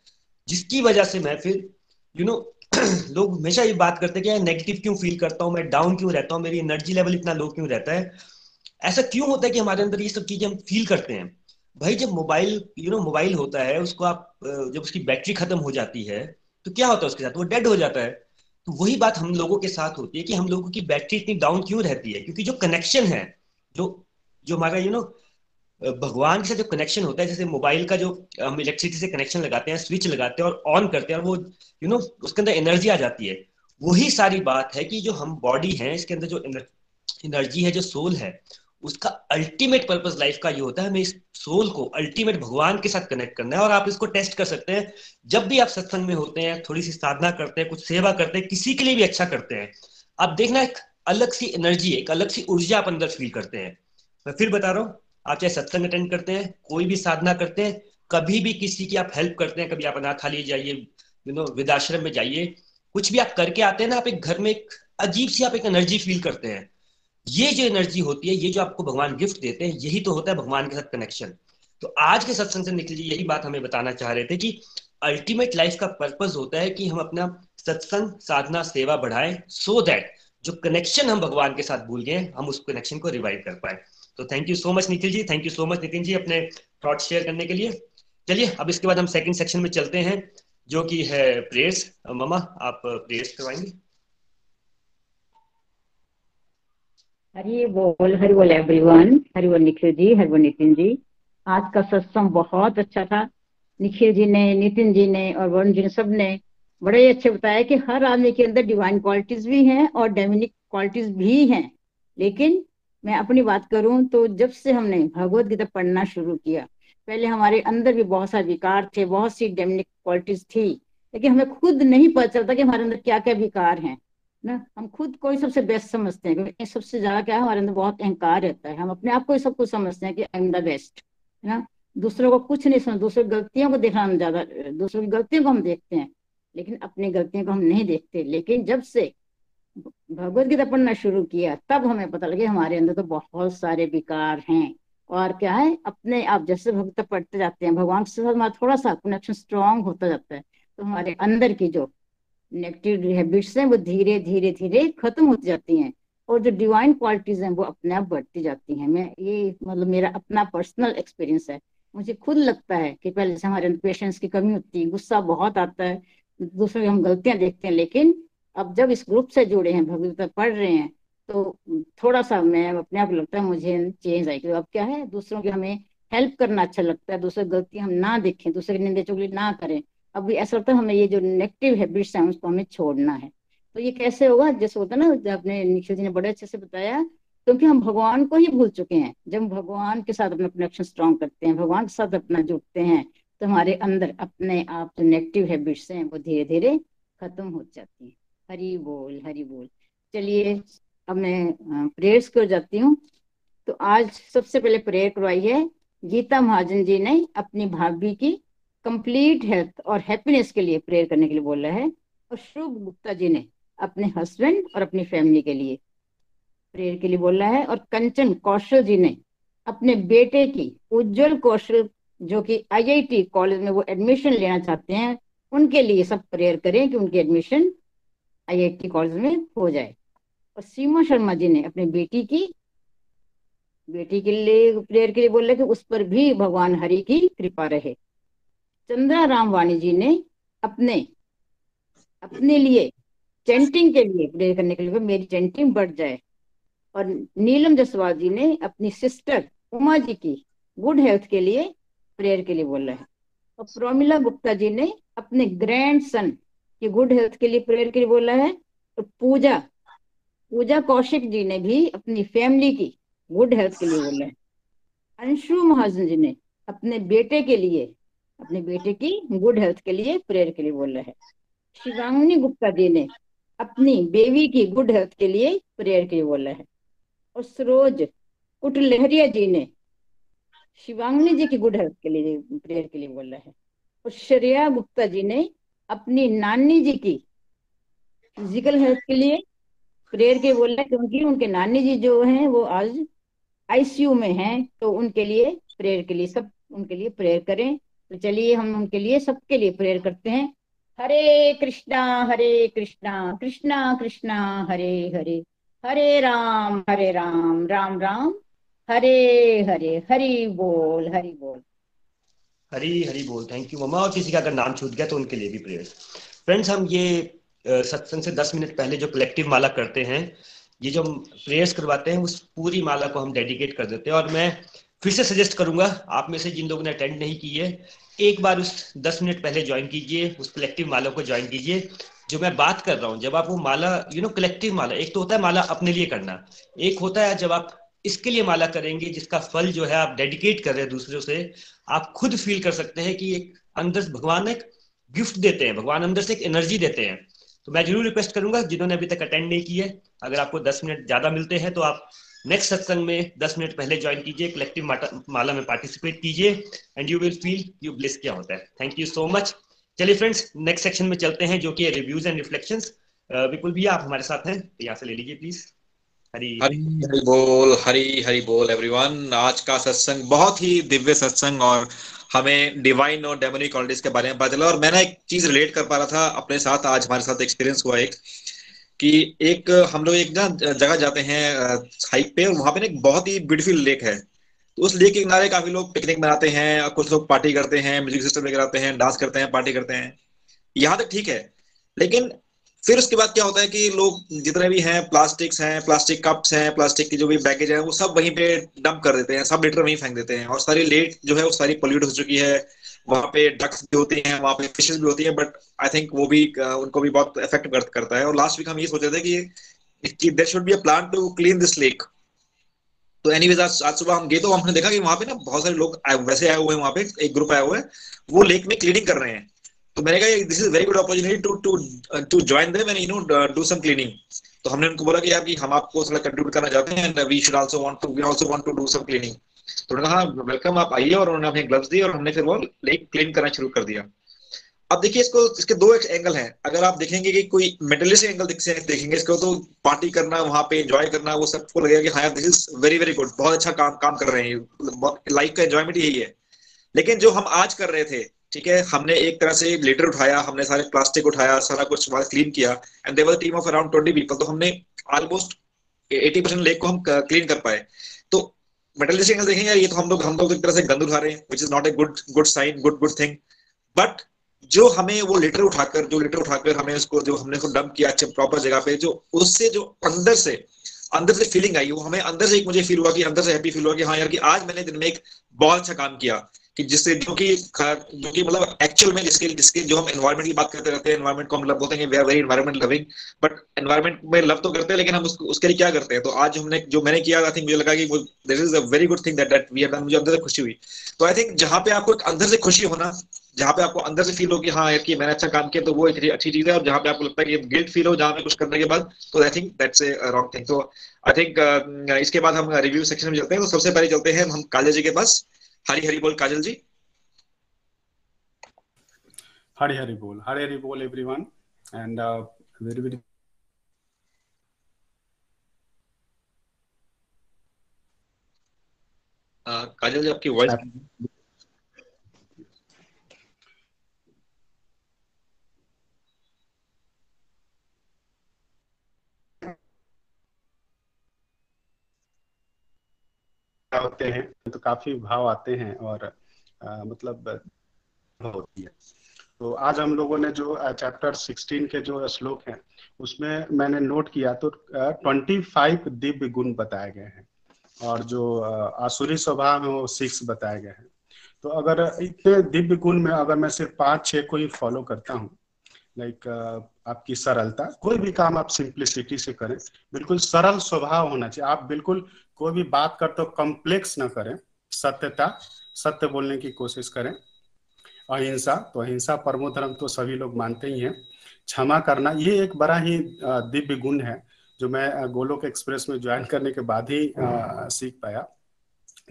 जिसकी वजह से मैं फिर यू नो लोग हमेशा ये बात करते हैं कि नेगेटिव क्यों फील करता हूँ, मैं डाउन क्यों रहता हूँ, मेरी एनर्जी लेवल इतना लो क्यों रहता है? ऐसा क्यों होता है कि हमारे अंदर ये सब चीज़ें हम फील करते हैं? भाई, जब मोबाइल यू नो मोबाइल होता है, उसको आप जब उसकी बैटरी खत्म हो जाती है तो क्या होता है उसके साथ? वो डेड हो जाता है। तो वही बात हम लोगों के साथ होती है कि हम लोगों की बैटरी इतनी डाउन क्यों रहती है? क्योंकि जो कनेक्शन है, जो जो हमारा यू नो भगवान के साथ जो कनेक्शन होता है, जैसे मोबाइल का जो, हम इलेक्ट्रिसिटी से कनेक्शन लगाते हैं स्विच लगाते हैं और ऑन करते हैं और वो यू नो उसके अंदर एनर्जी आ जाती है। वही सारी बात है कि जो हम बॉडी है, इसके अंदर जो एनर्जी है, जो सोल है उसका अल्टीमेट पर्पस लाइफ का ये होता है, हमें इस सोल को अल्टीमेट भगवान के साथ कनेक्ट करना है और आप इसको टेस्ट कर सकते हैं। जब भी आप सत्संग में होते हैं, थोड़ी सी साधना करते हैं, कुछ सेवा करते हैं, किसी के लिए भी अच्छा करते हैं, आप देखना एक अलग सी एनर्जी एक अलग सी ऊर्जा आप अंदर फील करते हैं। मैं फिर बता रहा हूँ, आप चाहे सत्संग अटेंड करते हैं, कोई भी साधना करते हैं, कभी भी किसी की आप हेल्प करते हैं, कभी आप अनाथालय जाइए यू नो वृद्धाश्रम में जाइए, कुछ भी आप करके आते हैं ना, आप एक घर में एक अजीब सी आप एक एनर्जी फील करते हैं। ये जो एनर्जी होती है, ये जो आपको भगवान गिफ्ट देते हैं, यही तो होता है भगवान के साथ कनेक्शन तो आज के सत्संग से निकल यही बात हमें बताना चाह रहे थे कि अल्टीमेट लाइफ का पर्पज होता है कि हम अपना सत्संग, साधना, सेवा बढ़ाएँ सो दैट जो कनेक्शन हम भगवान के साथ भूल गए, हम उस कनेक्शन को रिवाइव कर पाए। तो thank you so much Nikhil ji. Thank you so much Nitin ji, अपने थॉट शेयर करने के लिए। चलिए, अब इसके बाद हम सेकंड सेक्शन में चलते हैं, जो कि है प्रेयर्स ममा आप प्रेयर्स करवाएँगे? हरी बोल, हरि बोल एवरीवन हरि बोल, निखिल जी, हरि बोल, नितिन जी। आज का सत्संग बहुत अच्छा था। निखिल जी ने, नितिन जी ने और वरुण जी ने सबने बड़े अच्छे बताया कि हर आदमी के अंदर डिवाइन क्वालिटीज भी हैं और डेमिनिक क्वालिटीज भी हैं। लेकिन मैं अपनी बात करूँ तो जब से हमने भगवत गीता पढ़ना शुरू किया, पहले हमारे अंदर भी बहुत सारे विकार थे, बहुत सी डेमिनिक क्वालिटीज थी। लेकिन हमें खुद नहीं पता चलता कि हमारे अंदर क्या क्या विकार हैं। ना, हम खुद को ही सबसे बेस्ट समझते हैं, क्योंकि सबसे ज़्यादा क्या है, हमारे अंदर बहुत अहंकार रहता है। हम अपने आप को ही सब कुछ समझते हैं कि आई एम द बेस्ट है ना? दूसरों को कुछ नहीं समझ, दूसरों की गलतियों को देखना ज़्यादा, दूसरों की गलतियों को हम देखते हैं, लेकिन अपनी गलतियों को हम नहीं देखते। लेकिन जब से भगवत गीता पढ़ना शुरू किया, तब हमें पता लगे हमारे अंदर तो बहुत सारे विकार हैं। और क्या है, अपने आप जैसे भक्त पढ़ते जाते हैं, भगवान के साथ हमारा थोड़ा सा कनेक्शन स्ट्रांग होता जाता है। तो हमारे अंदर की जो नेगेटिव हैबिट्स हैं, वो धीरे धीरे धीरे खत्म होती जाती हैं। और जो डिवाइन क्वालिटीज हैं, वो अपने आप बढ़ती जाती हैं। मैं ये मतलब मेरा अपना पर्सनल एक्सपीरियंस है। मुझे खुद लगता है कि पहले से हमारे पेशेंस की कमी होती है, गुस्सा बहुत आता है, दूसरों की हम गलतियाँ देखते हैं, लेकिन अब जब इस ग्रुप से जुड़े हैं, भगवत पढ़ रहे हैं तो थोड़ा सा मैं अपने आप लगता है मुझे चेंज आई अब क्या है? दूसरों की हमें हेल्प करना अच्छा लगता है, दूसरे गलती हम ना देखें, दूसरे की निंदे चुगली ना करें। अब है हमें ये जो नेगेटिव हैबिट्स हैं, उसको हमें छोड़ना है। तो ये कैसे होगा? जैसे होता है ना अपने निखिल जी ने बड़े अच्छे से बताया, क्योंकि हम भगवान को ही भूल चुके हैं। जब भगवान के साथ अपना कनेक्शन स्ट्रॉन्ग करते हैं, भगवान के साथ अपना जुड़ते हैं तो हमारे अंदर अपने आप जो नेगेटिव हैबिट्स हैं, वो धीरे धीरे खत्म हो जाती हैं। हरी बोल हरी बोल। चलिए, अब मैं प्रेयर्स को जाती हूँ। तो आज सबसे पहले प्रेयर करवाई है। गीता महाजन जी ने अपनी भाभी की कंप्लीट हेल्थ और हैप्पीनेस के लिए प्रेयर करने के लिए बोल बोला है। और शुभ गुप्ता जी ने अपने हस्बैंड और अपनी फैमिली के लिए प्रेयर के लिए बोला है। और कंचन कौशल जी ने अपने बेटे की उज्जवल कौशल, जो कि आईआईटी कॉलेज में वो एडमिशन लेना चाहते हैं, उनके लिए सब प्रेयर करें कि उनकी एडमिशन आईआईटी कॉलेज में हो जाए। और सीमा शर्मा जी ने अपनी बेटी की, बेटी के लिए प्रेयर के लिए बोल रहे कि उस पर भी भगवान हरि की कृपा रहे। चंद्रा राम वाणी जी ने अपने अपने लिए चैंटिंग के लिए प्रेयर करने के लिए मेरी चैंटिंग बढ़ जाए। और नीलम जसवाल जी ने अपनी सिस्टर उमा जी की गुड हेल्थ के लिए प्रेयर के लिए बोला है। और प्रोमिला गुप्ता जी ने अपने ग्रैंड सन की गुड हेल्थ के लिए प्रेयर के लिए बोला है। और पूजा पूजा कौशिक जी ने भी अपनी फैमिली की गुड हेल्थ के लिए बोला है। अंशु महाजन जी ने अपने बेटे के लिए अपने बेटे की गुड हेल्थ के लिए, प्रेयर के लिए बोला है। शिवांगनी गुप्ता जी ने अपनी बेबी की गुड हेल्थ के लिए प्रेयर के लिए बोला है। और सरोज कुटलहरिया जी ने शिवांगनी जी की गुड हेल्थ के लिए प्रेयर के लिए बोला है। और श्रेया गुप्ता जी ने अपनी नानी जी की फ़िज़िकल हेल्थ के लिए प्रेयर के बोल रहे क्योंकि उनके नानी जी जो हैं, वो आज आईसीयू में हैं तो उनके लिए प्रेयर के लिए सब उनके लिए प्रेयर करें। तो चलिए हम उनके लिए सबके लिए प्रेयर करते हैं। हरे कृष्णा हरे कृष्णा कृष्णा कृष्णा, हरे हरे। हरे राम हरे राम राम राम। हरे हरे, हरि बोल हरि बोल। हरी हरी बोल। थैंक यू ममा और किसी का अगर नाम छूट गया तो उनके लिए भी प्रेयर फ्रेंड्स हम ये सत्संग से दस मिनट पहले जो कलेक्टिव माला करते हैं, ये जो हम प्रेयर्स करवाते हैं, उस पूरी माला को हम डेडिकेट कर देते हैं। और मैं फिर से सजेस्ट करूँगा, आप में से जिन लोगों ने अटेंड नहीं की है, एक बार उस दस मिनट पहले ज्वाइन कीजिए, उस कलेक्टिव माला को ज्वाइन कीजिए। जो मैं बात कर रहा हूँ, जब आप वो माला यू नो कलेक्टिव माला, एक तो होता है माला अपने लिए करना, एक होता है जब आप इसके लिए माला करेंगे जिसका फल जो है आप डेडिकेट कर रहे हैं दूसरों से, आप खुद फील कर सकते हैं कि एक अंदर भगवान एक गिफ्ट देते हैं, भगवान अंदर से एक एनर्जी देते हैं। तो मैं ज़रूर रिक्वेस्ट करूँगा, जिन्होंने अभी तक अटेंड नहीं किया अगर आपको दस मिनट ज़्यादा मिलते हैं तो आप नेक्स्ट सत्संग में दस मिनट पहले ज्वाइन कीजिए कलेक्टिव माला में पार्टिसिपेट कीजिए and you will feel you bliss क्या होता है। थैंक यू सो मच चलिए फ्रेंड्स नेक्स्ट सेक्शन में चलते हैं, जो कि रिव्यूज़ एंड रिफ्लेक्शंस विपुल भैया, आप हमारे साथ हैं तो यहाँ से ले लीजिए प्लीज़ हरी हरी बोल, हरी हरी बोल एवरीवन आज का सत्संग बहुत ही दिव्य सत्संग और हमें डिवाइन और डेमोनिक क्वालिटीज के बारे में पता चला। और मैं ना एक चीज़ रिलेट कर पा रहा था, अपने साथ आज हमारे साथ एक्सपीरियंस हुआ एक। कि एक, हम लोग एक ना जगह जाते हैं हाइक पे, और वहाँ पे ना एक बहुत ही ब्यूटीफुल लेक है। तो उस लेक के किनारे काफ़ी लोग पिकनिक मनाते हैं कुछ लोग पार्टी करते हैं म्यूज़िक सिस्टम लेकर आते हैं डांस करते हैं पार्टी करते हैं। यहाँ तक ठीक है। लेकिन फिर उसके बाद क्या होता है कि लोग जितने भी हैं प्लास्टिक्स हैं प्लास्टिक कप्स हैं प्लास्टिक की जो भी बैगेज है, वो सब वहीं पे डंप कर देते हैं, सब लीटर वहीं फेंक देते हैं। और सारी लेट जो है, वो सारी पोल्यूट हो चुकी है। वहाँ पे डक्स भी होते हैं वहाँ पे फिशेज भी होती हैं बट आई थिंक वो भी उनको भी बहुत इफ़ेक्ट कर, करता है। और लास्ट वीक हम ये सोच थे कि there should be a plan to clean this lake तो एनीवेज आज आज सुबह हम गए तो हमने देखा कि वहाँ पे ना बहुत सारे लोग वैसे आए हुए हैं वहाँ पे एक ग्रुप आया हुआ है वो लेक में क्लीनिंग कर रहे हैं। तो मैंने कहा this is very good opportunity to to to join them and you know do some cleaning तो हमने उनको बोला कि यार कि हम आपको थोड़ा कंट्रीब्यूट करना चाहते हैं and we should also want to we also want to do some cleaning तो उन्होंने कहा वेलकम आप आइए और उन्होंने हमें ग्लव्स दिए और हमने फिर वो लेक क्लीन करना शुरू कर दिया। अब देखिए इसको, इसके दो एक एंगल हैं। अगर आप देखेंगे कि कोई मेटलिस्टिक एंगल देखेंगे इसको तो पार्टी करना, वहाँ पे एंजॉय करना, वो सबको लगेगा कि हाँ this is very very good बहुत अच्छा काम काम कर रहे हैं लाइफ का एंजॉयमेंट यही है। लेकिन जो हम आज कर रहे थे, ठीक है, हमने एक तरह से लीटर उठाया, हमने सारे प्लास्टिक उठाया, सारा कुछ क्लीन किया and they were team of around twenty people तो हमने ऑलमोस्ट एटी परसेंट लेक को हम क्लीन कर पाए। एंगल देखेंगे, ये तो हम लोग हम लोग एक तरह से गंद उठा रहे हैं which is not a good good sign good good thing but जो हमें वो लेटर उठाकर, जो लेटर उठाकर हमें उसको जो हमने उसको डंप किया अच्छे प्रॉपर जगह पे, जो उससे जो अंदर से अंदर से फीलिंग आई, वो हमें अंदर से एक मुझे फील हुआ कि, अंदर से हैप्पी फील हुआ कि हाँ यार कि आज मैंने दिन में एक बहुत अच्छा काम किया। कि जिससे जो कि जो कि मतलब एक्चुअल में जिसके जिसके जो हम एनवायरमेंट की बात करते रहते हैं एनवायरमेंट को हम मतलब बोलते हैं we are very environment loving but environment में लव तो करते हैं लेकिन हम उसको उसके लिए क्या करते हैं? तो आज हमने जो मैंने किया आई थिंक मुझे लगा कि this is a very good thing that that we have done मुझे अंदर से खुशी हुई। तो आई थिंक जहाँ पे आपको एक अंदर से खुशी होना जहाँ पे आपको अंदर से फील हो कि हाँ यार कि मैंने अच्छा काम किया तो वो एक अच्छी चीज़ है और जहाँ पे आपको लगता है कि गिल्ट फील हो जहाँ पे कुछ करने के बाद तो I think that's a wrong thing तो आई थिंक uh, इसके बाद हम रिव्यू सेक्शन में चलते हैं। तो सबसे पहले चलते हैं हम काजल जी के पास। हरी हरी बोल काजल जी। हरी हरी बोल हरी हरी बोल everyone and very very Kajal ji आपकी वॉइस होते हैं तो काफ़ी भाव आते हैं और आ, मतलब होती है। तो आज हम लोगों ने जो चैप्टर 16 के जो श्लोक हैं उसमें मैंने नोट किया तो ट्वेंटी फाइव दिव्य गुण बताए गए हैं और जो आसुरी स्वभाव है वो सिक्स बताए गए हैं। तो अगर इतने दिव्य गुण में अगर मैं सिर्फ़ पाँच छह को ही फॉलो करता हूँ लाइक आपकी सरलता, कोई भी काम आप सिंप्लिसिटी से करें, बिल्कुल सरल स्वभाव होना चाहिए। आप बिल्कुल कोई भी बात कर तो कॉम्प्लेक्स ना करें। सत्यता, सत्य बोलने की कोशिश करें। अहिंसा तो अहिंसा परमो धर्म तो सभी लोग मानते ही हैं। क्षमा करना, ये एक बड़ा ही दिव्य गुण है, जो मैं गोलोक एक्सप्रेस में ज्वाइन करने के बाद ही सीख पाया।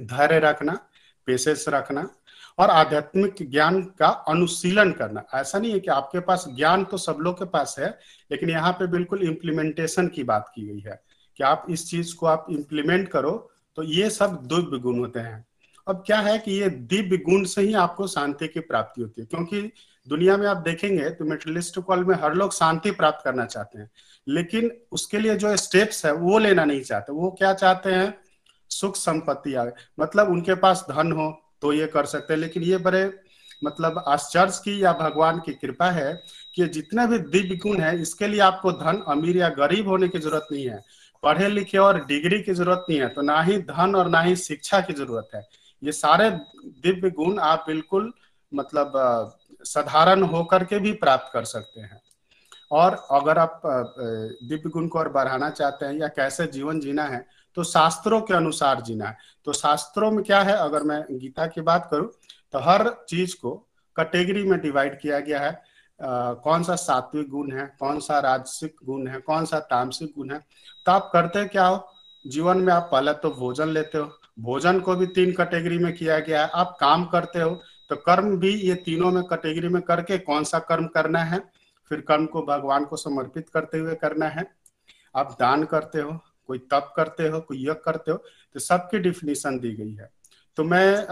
धैर्य रखना पेशेंस रखना और आध्यात्मिक ज्ञान का अनुशीलन करना। ऐसा नहीं है कि आपके पास ज्ञान तो सब लोग के पास है, लेकिन यहाँ पे बिल्कुल इम्प्लीमेंटेशन की बात की गई है कि आप इस चीज़ को आप इम्प्लीमेंट करो तो ये सब दिव्य गुण होते हैं। अब क्या है कि ये दिव्य गुण से ही आपको शांति की प्राप्ति होती है, क्योंकि दुनिया में आप देखेंगे तो मेटलिस्ट कॉल में हर लोग शांति प्राप्त करना चाहते हैं, लेकिन उसके लिए जो स्टेप्स है वो लेना नहीं चाहते। वो क्या चाहते हैं? सुख संपत्ति आए मतलब उनके पास धन हो तो ये कर सकते हैं। लेकिन ये बड़े मतलब आश्चर्य की या भगवान की कृपा है कि जितने भी दिव्य गुण है, इसके लिए आपको धन, अमीर या गरीब होने की ज़रूरत नहीं है। पढ़े लिखे और डिग्री की ज़रूरत नहीं है तो ना ही धन और ना ही शिक्षा की ज़रूरत है। ये सारे दिव्य गुण आप बिल्कुल मतलब साधारण होकर के भी प्राप्त कर सकते हैं। और अगर आप दिव्य गुण को और बढ़ाना चाहते हैं या कैसे जीवन जीना है तो शास्त्रों के अनुसार जीना है। तो शास्त्रों में क्या है? अगर मैं गीता की बात करूँ तो हर चीज़ को कैटेगरी में डिवाइड किया गया है। आ, कौन सा सात्विक गुण है कौन सा राजसिक गुण है कौन सा तामसिक गुण है तो आप करते क्या हो? जीवन में आप पहले तो भोजन लेते हो। भोजन को भी तीन कैटेगरी में किया गया है। आप काम करते हो तो कर्म भी ये तीनों में कैटेगरी में करके कौन सा कर्म करना है? फिर कर्म को भगवान को समर्पित करते हुए करना है। आप दान करते हो कोई तप करते हो, कोई यज्ञ करते हो तो सबकी डिफिनेशन दी गई है। तो मैं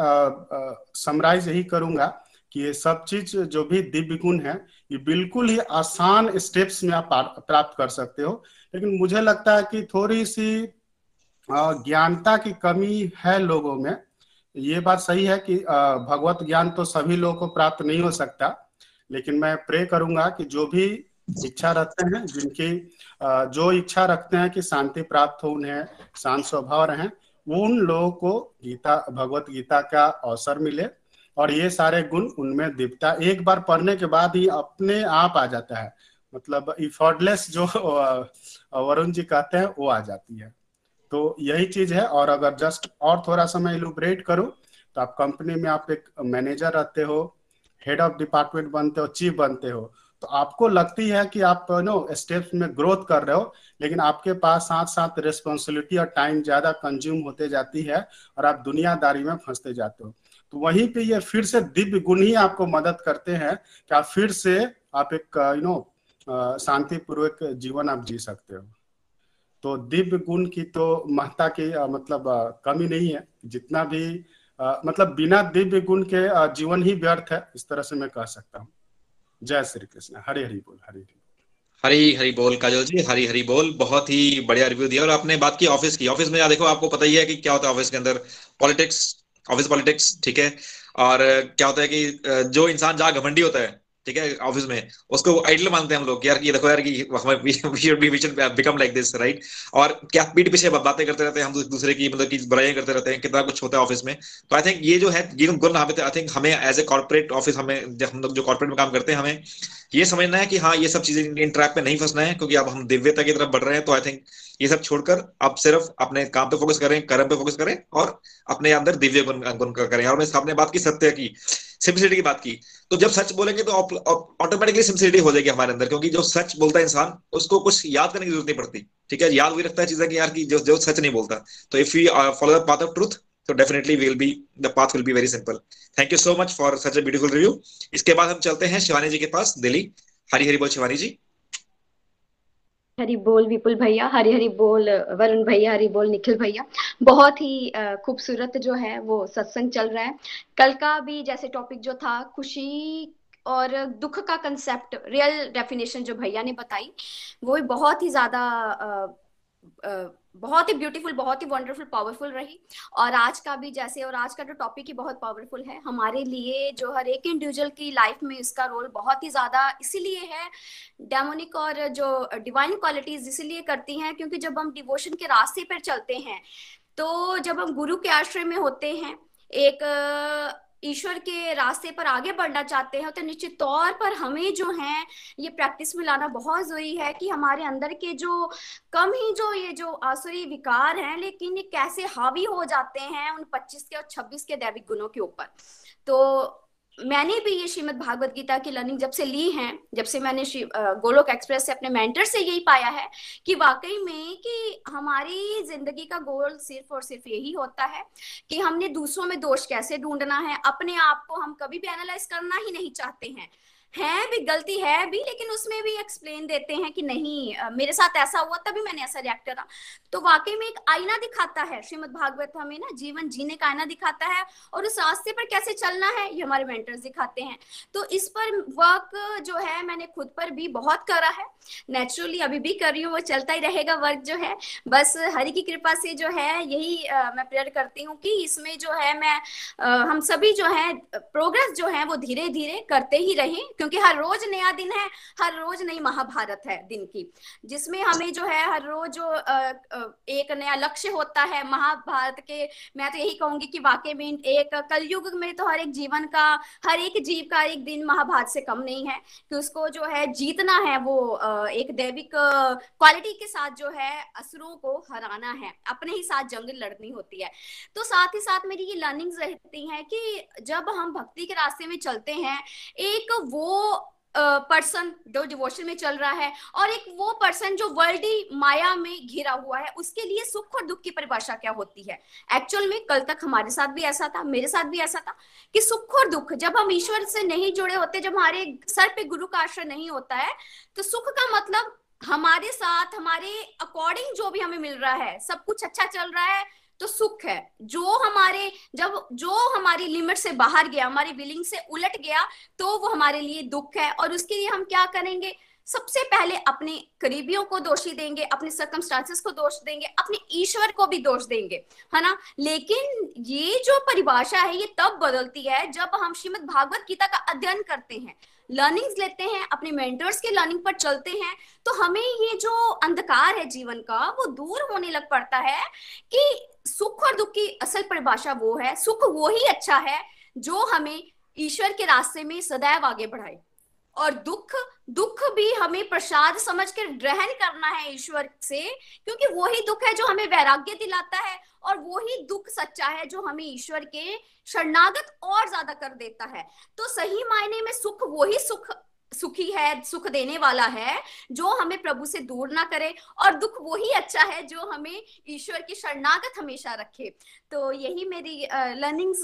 समराइज यही करूँगा कि ये सब चीज़ जो भी दिव्य गुण है, ये बिल्कुल ही आसान स्टेप्स में आप प्राप्त कर सकते हो। लेकिन मुझे लगता है कि थोड़ी सी ज्ञानता की कमी है लोगों में। ये बात सही है कि भगवत ज्ञान तो सभी लोगों को प्राप्त नहीं हो सकता, लेकिन मैं प्रे करूँगा कि जो भी इच्छा रखते हैं, जिनकी जो इच्छा रखते हैं कि शांति प्राप्त हो, उन्हें शांत स्वभाव रहे उन लोगों को गीता, भगवत गीता का अवसर मिले और ये सारे गुण उनमें दिखता एक बार पढ़ने के बाद ही अपने आप आ जाता है। मतलब इफर्टलेस जो वरुण जी कहते हैं, वो आ जाती है। तो यही चीज़ है और अगर जस्ट और थोड़ा सा मैं इलुबरेट करूँ तो आप कंपनी में आप एक मैनेजर रहते हो हेड ऑफ़ डिपार्टमेंट बनते हो चीफ बनते हो तो आपको लगती है कि आप नो स्टेप्स में ग्रोथ कर रहे हो, लेकिन आपके पास साथ साथ रिस्पॉन्सिबिलिटी और टाइम ज़्यादा कंज्यूम होते जाती है और आप दुनियादारी में फंसते जाते हो। तो वहीं पे ये फिर से दिव्य गुण ही आपको मदद करते हैं कि आप फिर से आप एक यू नो शांतिपूर्वक जीवन आप जी सकते हो। तो दिव्य गुण की तो महत्ता की मतलब कमी नहीं है। जितना भी मतलब बिना दिव्य गुण के जीवन ही व्यर्थ है, इस तरह से मैं कह सकता हूँ। जय श्री कृष्ण। हरी हरी बोल, हरी हरि हरी हरी बोल, काजल जी, हरी हरी बोल। बहुत ही बढ़िया रिव्यू दिया। और आपने बात की ऑफ़िस की। ऑफ़िस में देखो, आपको पता ही है कि क्या होता है ऑफ़िस के अंदर। पॉलिटिक्स ऑफ़िस पॉलिटिक्स ठीक है? और क्या होता है कि जो इंसान जहाँ घमंडी होता है ठीक है ऑफ़िस में। उसको आइडल मानते हैं हम लोग यार, ये देखो यार कि बिकम लाइक दिस राइट और क्या पीठ पीछे बातें करते रहते हैं हम दूसरे की मतलब की बुराइयाँ करते रहते हैं, कितना कुछ होता है ऑफ़िस में। तो आई थिंक ये जो है, ये गुण आई थिंक हमें एज ए कॉर्पोरेट ऑफ़िस हमें हम लोग जो कॉर्पोरेट में काम करते हैं, हमें ये समझना है कि हाँ ये सब चीज़ें इन ट्रैक में नहीं फंसना है, क्योंकि अब हम दिव्यता की तरफ़ बढ़ रहे हैं तो आई थिंक ये सब छोड़कर आप सिर्फ़ अपने काम पे फोकस करें, कर्म पे फोकस करें और अपने अंदर दिव्य गुण गुण करें। और मैं आपने बात की सत्य की। सिंसिरिटी की बात की तो जब सच बोलेंगे तो ऑटोमेटिकली सिंपलिसिटी हो जाएगी हमारे अंदर, क्योंकि जो सच बोलता है इंसान, उसको कुछ याद करने की ज़रूरत नहीं पड़ती। ठीक है? याद भी रखता है चीज़ें कि यार की जो जो सच नहीं बोलता। तो if you follow the path of truth तो definitely will be the path will be very simple thank you so much for such a beautiful review इसके बाद हम चलते हैं शिवानी जी के पास, दिल्ली। हरी हरी बोल शिवानी जी। हरी बोल विपुल भैया, हरी हरी बोल वरुण भैया, हरी बोल निखिल भैया। बहुत ही खूबसूरत जो है वो सत्संग चल रहा है। कल का भी जैसे टॉपिक जो था, खुशी और दुख का कंसेप्ट रियल डेफिनेशन जो भैया ने बताई, वो भी बहुत ही ज़्यादा बहुत ही ब्यूटीफुल बहुत ही वंडरफुल पावरफुल रही। और आज का भी जैसे, और आज का जो टॉपिक ही बहुत पावरफुल है, हमारे लिए जो हर एक इंडिविजुअल की लाइफ में इसका रोल बहुत ही ज़्यादा इसीलिए है डेमोनिक और जो डिवाइन क्वालिटीज इसीलिए करती हैं, क्योंकि जब हम डिवोशन के रास्ते पर चलते हैं तो जब हम गुरु के आश्रय में होते हैं, एक ईश्वर के रास्ते पर आगे बढ़ना चाहते हैं तो निश्चित तौर पर हमें जो है, ये प्रैक्टिस में लाना बहुत ज़रूरी है कि हमारे अंदर के जो कम ही जो ये जो आसुरी विकार हैं, लेकिन ये कैसे हावी हो जाते हैं उन 25 के और 26 के दैविक गुणों के ऊपर। तो मैंने भी ये श्रीमद भागवत गीता की लर्निंग जब से ली है, जब से मैंने गोलोक एक्सप्रेस से अपने मेंटर से यही पाया है कि वाकई में कि हमारी ज़िंदगी का गोल सिर्फ़ और सिर्फ़ यही होता है कि हमने दूसरों में दोष कैसे ढूंढना है, अपने आप को हम कभी भी एनालाइज करना ही नहीं चाहते हैं। है भी, गलती है भी, लेकिन उसमें भी एक्सप्लेन देते हैं कि नहीं मेरे साथ ऐसा हुआ तभी मैंने ऐसा रिएक्ट करा। तो वाकई में एक आईना दिखाता है श्रीमद भागवत हमें ना, जीवन जीने का आईना दिखाता है और उस रास्ते पर कैसे चलना है, ये हमारे मेंटर्स दिखाते हैं। तो इस पर वर्क जो है मैंने खुद पर भी बहुत करा है। नेचुरली अभी भी कर रही हूँ, वो चलता ही रहेगा वर्क जो है। बस हरि की कृपा से जो है, यही मैं प्रेयर करती हूँ कि इसमें जो है मैं हम सभी जो है प्रोग्रेस जो है वो धीरे धीरे करते ही रहें। क्योंकि हर रोज नया दिन है, हर रोज नई महाभारत है दिन की, जिसमें हमें जो है हर रोज जो एक नया लक्ष्य होता है महाभारत के। मैं तो यही कहूँगी कि वाकई में एक कलयुग में तो हर एक जीवन का, हर एक जीव का एक दिन महाभारत से कम नहीं है, कि उसको जो है जीतना है वो एक दैविक क्वालिटी के साथ जो है असुरों को हराना है, अपने ही साथ जंग लड़नी होती है। तो साथ ही साथ मेरी ये लर्निंग्स रहती हैं कि जब हम भक्ति के रास्ते में चलते हैं, एक वो पर्सन जो डिवोशन में चल रहा है और एक वो पर्सन जो वर्ल्डी माया में घिरा हुआ है, उसके लिए सुख और दुख की परिभाषा क्या होती है? एक्चुअल में कल तक हमारे साथ भी ऐसा था, मेरे साथ भी ऐसा था कि सुख और दुख, जब हम ईश्वर से नहीं जुड़े होते, जब हमारे सर पे गुरु का आश्रय नहीं होता है तो सुख का मतलब हमारे साथ, हमारे अकॉर्डिंग जो भी हमें मिल रहा है, सब कुछ अच्छा चल रहा है तो सुख है। जो हमारे, जब, जो हमारी लिमिट से बाहर गया, हमारी विलिंग से उलट गया तो वो हमारे लिए दुख है। और उसके लिए हम क्या करेंगे? सबसे पहले अपने करीबियों को दोषी देंगे, अपने सर्कमस्टांसेस को दोष देंगे, अपने ईश्वर को भी दोष देंगे, है ना? लेकिन ये जो परिभाषा है, ये तब बदलती है जब हम श्रीमद भागवत गीता का अध्ययन करते हैं। लर्निंग्स लेते हैं, अपने मेंटर्स के लर्निंग पर चलते हैं तो हमें ये जो अंधकार है जीवन का, वो दूर होने लग पड़ता है कि सुख और दुख की असल परिभाषा वो है। सुख वो ही अच्छा है जो हमें ईश्वर के रास्ते में सदैव आगे बढ़ाए। और दुख दुख भी हमें प्रसाद समझ कर ग्रहण करना है ईश्वर से, क्योंकि वो ही दुख है जो हमें वैराग्य दिलाता है और वो ही दुख सच्चा है जो हमें ईश्वर के शरणागत और ज़्यादा कर देता है। तो सही मायने में सुख वो ही सुख सुखी है, सुख देने वाला है, जो हमें प्रभु से दूर ना करे और दुख वही अच्छा है जो हमें ईश्वर की शरणागत हमेशा रखे। तो यही मेरी लर्निंग्स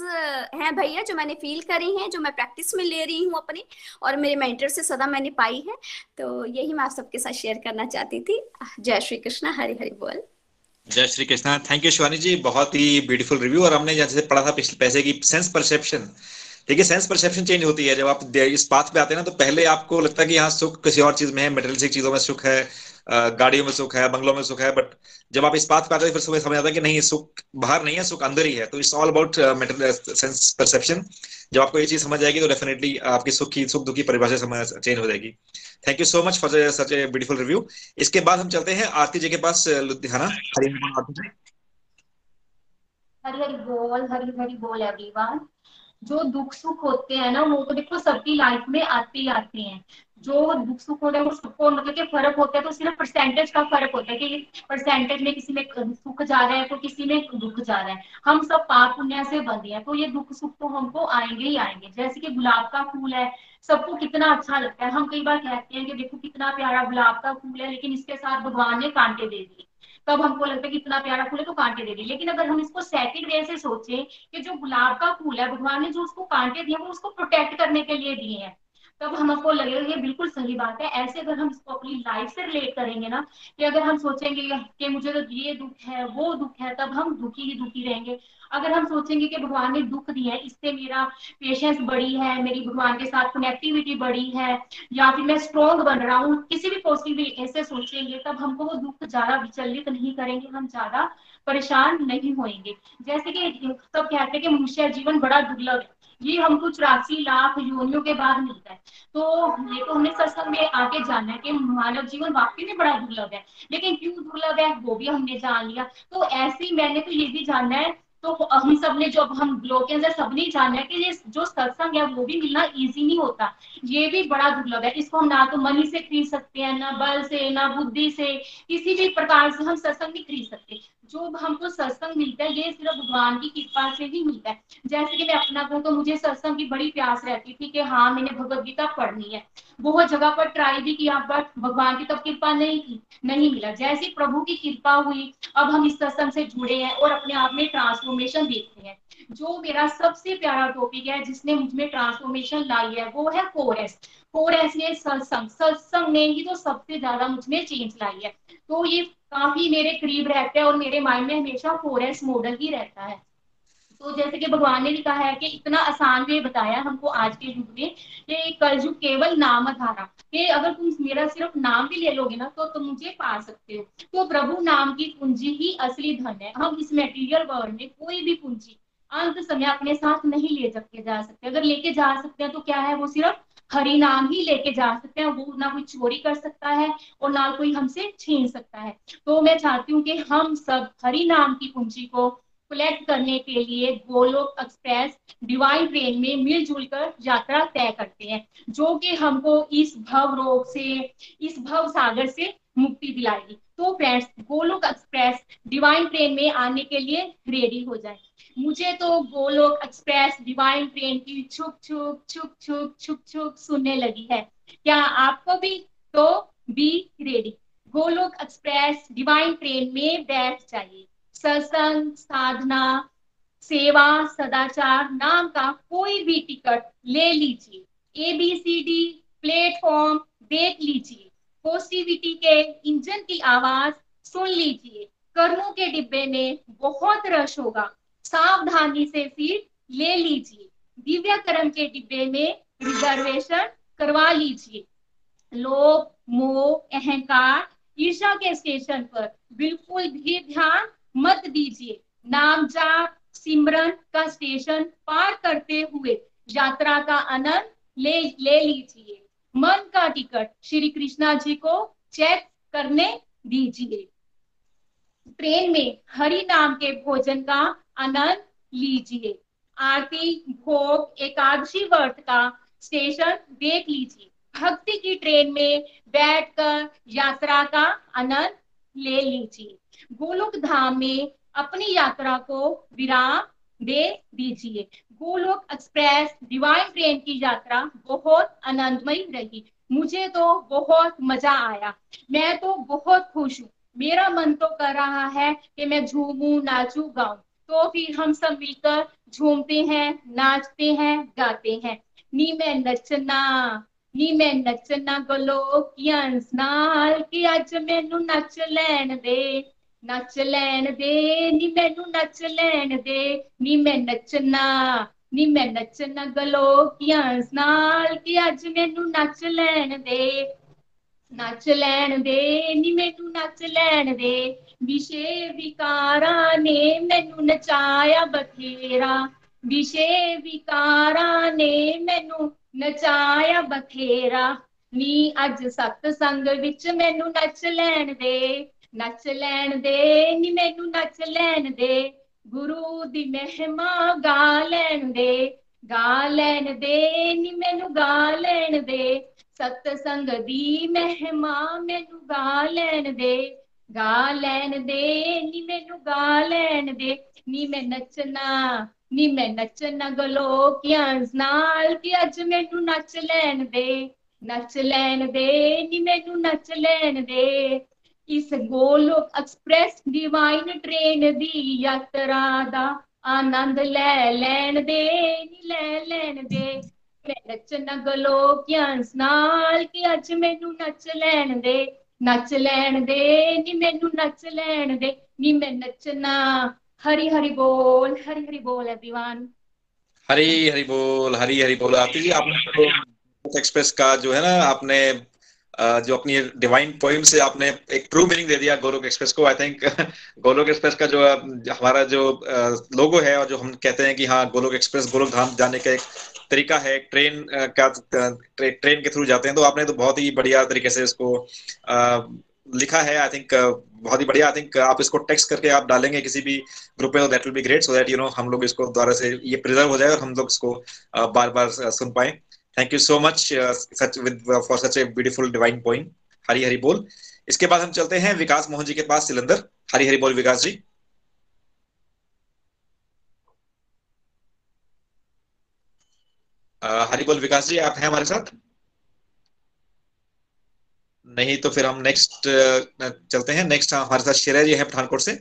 हैं भैया जो मैंने फील करी हैं, जो मैं प्रैक्टिस में ले रही हूँ अपनी और मेरे मेंटर से सदा मैंने पाई है। तो यही मैं आप सबके साथ शेयर करना चाहती थी। जय श्री कृष्णा, हरि हरि बोल। जय श्री कृष्णा। थैंक यू शिवानी जी, बहुत ही ब्यूटीफुल रिव्यू और हमने जैसे पढ़ा था पैसे की सेंस परसेप्शन देखिए सेंस परसेप्शन चेंज होती है। जब आप इस बात पे आते हैं ना तो पहले आपको लगता है कि यहाँ सुख किसी और चीज़ में है मेटेरियलिस्टिक चीज़ों में सुख है गाड़ियों में सुख है, बंगलों में सुख है बट जब आप इस बात पे आते हैं, फिर सुबह समझ आता है कि नहीं सुख बाहर नहीं है, सुख अंदर ही है। तो it's all about sense perception जब आपको ये चीज़ समझ आएगी तो डेफिनेटली आपकी सुख की सुख दुख परिभाषा समझ चेंज हो जाएगी। Thank you so much for such a beautiful review इसके बाद हम चलते हैं आरती जी के पास लुधियाना। हरी हरी बोल हरी हरी बोल एवरीवन जो दुख सुख होते हैं ना, वो तो देखो सबकी लाइफ में आते ही आते हैं। जो दुख सुख होता है, वो सबको मतलब कि फ़र्क होता है तो सिर्फ़ परसेंटेज का फ़र्क होता है कि परसेंटेज में किसी में सुख जा रहा है तो किसी में दुख जा रहा है। हम सब पाप पुण्य से बंधे हैं तो ये दुख सुख तो हमको आएँगे ही आएँगे। जैसे कि गुलाब का फूल है, सबको कितना अच्छा लगता है। हम कई बार कहते हैं कि देखो कितना प्यारा गुलाब का फूल है, लेकिन इसके साथ भगवान ने कांटे दे दिए। तब हमको लगता है कि इतना प्यारा फूल है तो कांटे दे दिए लेकिन अगर हम इसको सेकेंड वे से सोचे कि जो गुलाब का फूल है, भगवान ने जो उसको कांटे दिए, वो उसको प्रोटेक्ट करने के लिए दिए हैं। तब हमको लगेगा ये बिल्कुल सही बात है। ऐसे अगर हम इसको अपनी लाइफ से रिलेट करेंगे ना, कि अगर हम सोचेंगे कि मुझे तो ये दुख है, वो दुख है, तब हम दुखी ही दुखी रहेंगे। अगर हम सोचेंगे कि भगवान ने दुख दिया है, इससे मेरा पेशेंस बड़ी है, मेरी भगवान के साथ कनेक्टिविटी बड़ी है, या फिर मैं स्ट्रोंग बन रहा हूँ, किसी भी पॉसिबिलिटी ऐसे सोचेंगे, तब हमको वो दुख ज़्यादा विचलित नहीं करेंगे, हम ज़्यादा परेशान नहीं होंगे जैसे कि सब कहते हैं कि मनुष्य जीवन बड़ा दुर्लभ है। ये हमको चौरासी लाख योनियों के बाद मिलता है। तो ये तो हमने सत्संग में आके जाना है कि मानव जीवन वाकई में बड़ा दुर्लभ है। लेकिन क्यों दुर्लभ है, वो भी हमने जान लिया। तो ऐसे ही मैंने तो ये भी जानना है तो हम सबने जो हम ग्लोकेंस है सबने जाना है कि ये जो सत्संग है, वो भी मिलना इजी नहीं होता। ये भी बड़ा दुर्लभ है। इसको हम ना तो मनी से खरीद सकते हैं, ना बल से, ना बुद्धि से, किसी भी प्रकार से हम सत्संग नहीं खरीद सकते। जो हमको सत्संग मिलता है, ये सिर्फ़ भगवान की कृपा से ही मिलता है। जैसे कि मैं अपना कहूँ तो मुझे सत्संग की बड़ी प्यास रहती थी कि हाँ मैंने भगवत गीता पढ़नी है। बहुत जगह पर ट्राई भी किया, बट भगवान की तब कृपा नहीं थी, नहीं मिला। जैसे प्रभु की कृपा हुई, अब हम इस सत्संग से जुड़े हैं और अपने आप में ट्रांसफॉर्मेशन देखते हैं। जो मेरा सबसे प्यारा टॉपिक है, जिसने मुझमें ट्रांसफॉर्मेशन लाई है, वो है कोरेस कोरेस ने सत्संग सत्संग ने ही तो सबसे ज़्यादा मुझमें चेंज लाई है. तो ये काफ़ी मेरे करीब रहता है और मेरे माइंड में हमेशा फोरेस्ट मॉडल ही रहता है. तो जैसे कि भगवान ने भी कहा है कि इतना आसान वे बताया हमको आज के युग में कि कलयुग केवल नाम धारा कि अगर तुम मेरा सिर्फ़ नाम भी ले लोगे ना तो तुम मुझे पा सकते हो. तो प्रभु नाम की पूंजी ही असली धन है. हम इस मेटीरियल वर्ल्ड में कोई भी पूंजी अंत समय अपने साथ नहीं ले सकते जा सकते। अगर लेके जा सकते हैं तो क्या है? वो सिर्फ़ हरि नाम ही लेके जा सकते हैं। वो ना कोई चोरी कर सकता है और ना कोई हमसे छीन सकता है। तो मैं चाहती हूँ कि हम सब हरि नाम की कुंजी को कलेक्ट करने के लिए गोलोक एक्सप्रेस डिवाइन ट्रेन में मिलजुल कर यात्रा तय करते हैं, जो कि हमको इस भव रोग से, इस भव सागर से मुक्ति दिलाएगी। तो friends Golok express divine train में आने के लिए रेडी हो जाए। मुझे तो गोलोक एक्सप्रेस डिवाइन ट्रेन की छुक छुक छुक छुक छुक छुक सुनने लगी है। क्या आपको भी तो be ready Golok express divine train में बैठ जाइए। सत्संग, साधना, सेवा, सदाचार नाम का कोई भी टिकट ले लीजिए। A B C D platform देख लीजिए। पॉजिटिविटी के इंजन की आवाज़ सुन लीजिए। कर्मों के डिब्बे में बहुत रश होगा। सावधानी से सीट ले लीजिए। दिव्य कर्म के डिब्बे में रिजर्वेशन करवा लीजिए। लोभ, मोह, अहंकार ईर्षा के स्टेशन पर बिल्कुल भी ध्यान मत दीजिए। नाम जाप सिमरन का स्टेशन पार करते हुए यात्रा का आनंद ले ले लीजिए। मन का टिकट श्री कृष्णा जी को चेक करने दीजिए। ट्रेन में हरि नाम के भोजन का आनंद लीजिए। आरती, भोग, एकादशी व्रत का स्टेशन देख लीजिए। भक्ति की ट्रेन में बैठकर यात्रा का आनंद ले लीजिए। गोलोक धाम में अपनी यात्रा को विराम दे दीजिए गोलोक एक्सप्रेस डिवाइन ट्रेन की यात्रा बहुत आनंदमय रही मुझे तो बहुत मजा आया मैं तो बहुत खुश हूँ मेरा मन तो कर रहा है कि मैं झूमू नाचू गाऊं तो फिर हम सब मिलकर झूमते हैं नाचते हैं गाते हैं नी मैं नचना नी मैं नचना ਗਲੋਕੀਆਂ ਨਾਲ ਕਿ ਅੱਜ ਮੈਨੂੰ ਨੱਚ ਲੈਣ ਦੇ ਨੱਚ ਲੈਣ ਦੇ ਨੀ ਮੈਨੂੰ ਨੱਚ ਲੈਣ ਦੇ ਨੀ ਮੈਂ ਨੱਚਣਾ ਨੀ ਮੈਂ ਨੱਚਣਾ ਗਲੋਕੀਆਂ ਨਾਲ ਕਿ ਅੱਜ ਮੈਨੂੰ ਨੱਚ ਲੈਣ ਦੇ ਨੱਚ ਲੈਣ ਦੇ ਨੀ ਮੈਨੂੰ ਨੱਚ ਲੈਣ ਦੇ ਵਿਸ਼ੇ ਵਿਕਾਰਾਂ ਨੇ ਮੈਨੂੰ ਨਚਾਇਆ ਬਥੇਰਾ ਵਿਸ਼ੇ ਵਿਕਾਰਾਂ ਨੇ ਮੈਨੂੰ ਨਚਾਇਆ ਬਥੇਰਾ ਨੀ ਅੱਜ ਸਤ ਸੰਗ ਵਿੱਚ ਮੈਨੂੰ ਨੱਚ ਲੈਣ ਦੇ ਨੱਚ ਲੈਣ ਦੇ ਨੀ ਮੈਨੂੰ ਨੱਚ ਲੈਣ ਦੇ ਗੁਰੂ ਦੀ ਮਹਿਮਾ ਗਾ ਲੈਣ ਦੇ ਗਾ ਲੈਣ ਦੇ ਨੀ ਮੈਨੂੰ ਗਾ ਲੈਣ ਦੇ ਸਤ ਸੰਗ ਦੀ ਮਹਿਮਾ ਮੈਨੂੰ ਗਾ ਲੈਣ ਦੇ ਗਾ ਲੈਣ ਦੇ ਨੀ ਮੈਨੂੰ ਗਾ ਲੈਣ ਦੇ ਨੀ ਮੈਂ ਨੱਚਣਾ ਨੀ ਮੈਂ ਨੱਚਣਾ ਗਲੋਕੀਆਂ ਨਾਲ ਕਿ ਅੱਜ ਮੈਨੂੰ ਨੱਚ ਲੈਣ ਦੇ ਨੱਚ ਲੈਣ ਦੇ ਨੀ ਮੈਨੂੰ ਨੱਚ ਲੈਣ ਦੇ इस गोलोक एक्सप्रेस डिवाइन ट्रेन दी यात्रा दा आनंद ले लैन दे, नी ले लैन दे। नचन गलोक यंस नाल कि अज मैनू नच लैन दे। नच लैन दे, नी मैनू नच लैन दे। नी मैं नचना हरि हरि बोल, हरि हरि बोल, एवरीवन। हरी हरी बोल, हरी हरी बोल। आती जी, आपने तो एक्सप्रेस का जो है ना, आपने जो अपनी डिवाइन पोइम से आपने एक ट्रू मीनिंग दे दिया गोलोक एक्सप्रेस को आई थिंक गोलोक एक्सप्रेस का जो हमारा जो लोगो है और जो हम कहते हैं कि हाँ गोलोक एक्सप्रेस गोलोक धाम जाने का एक तरीका है ट्रेन का ट्रे, ट्रेन के थ्रू जाते हैं। तो आपने तो बहुत ही बढ़िया तरीके से इसको लिखा है। आई थिंक बहुत ही बढ़िया। आई थिंक आप इसको टेक्स्ट करके आप डालेंगे किसी भी ग्रुप में that will be great so that you know हम लोग इसको द्वारा से ये प्रिजर्व हो जाए और हम लोग इसको बार बार सुन पाए। Thank you so much such with for such a beautiful divine point Hari Hari बोल इसके बाद हम चलते हैं विकास मोहन जी के पास सिलेंडर हरी हरी बोल विकास जी हरी बोल विकास जी आप हैं हमारे साथ नहीं तो फिर हम नेक्स्ट चलते हैं नेक्स्ट हमारे साथ शेरा जी है पठानकोट से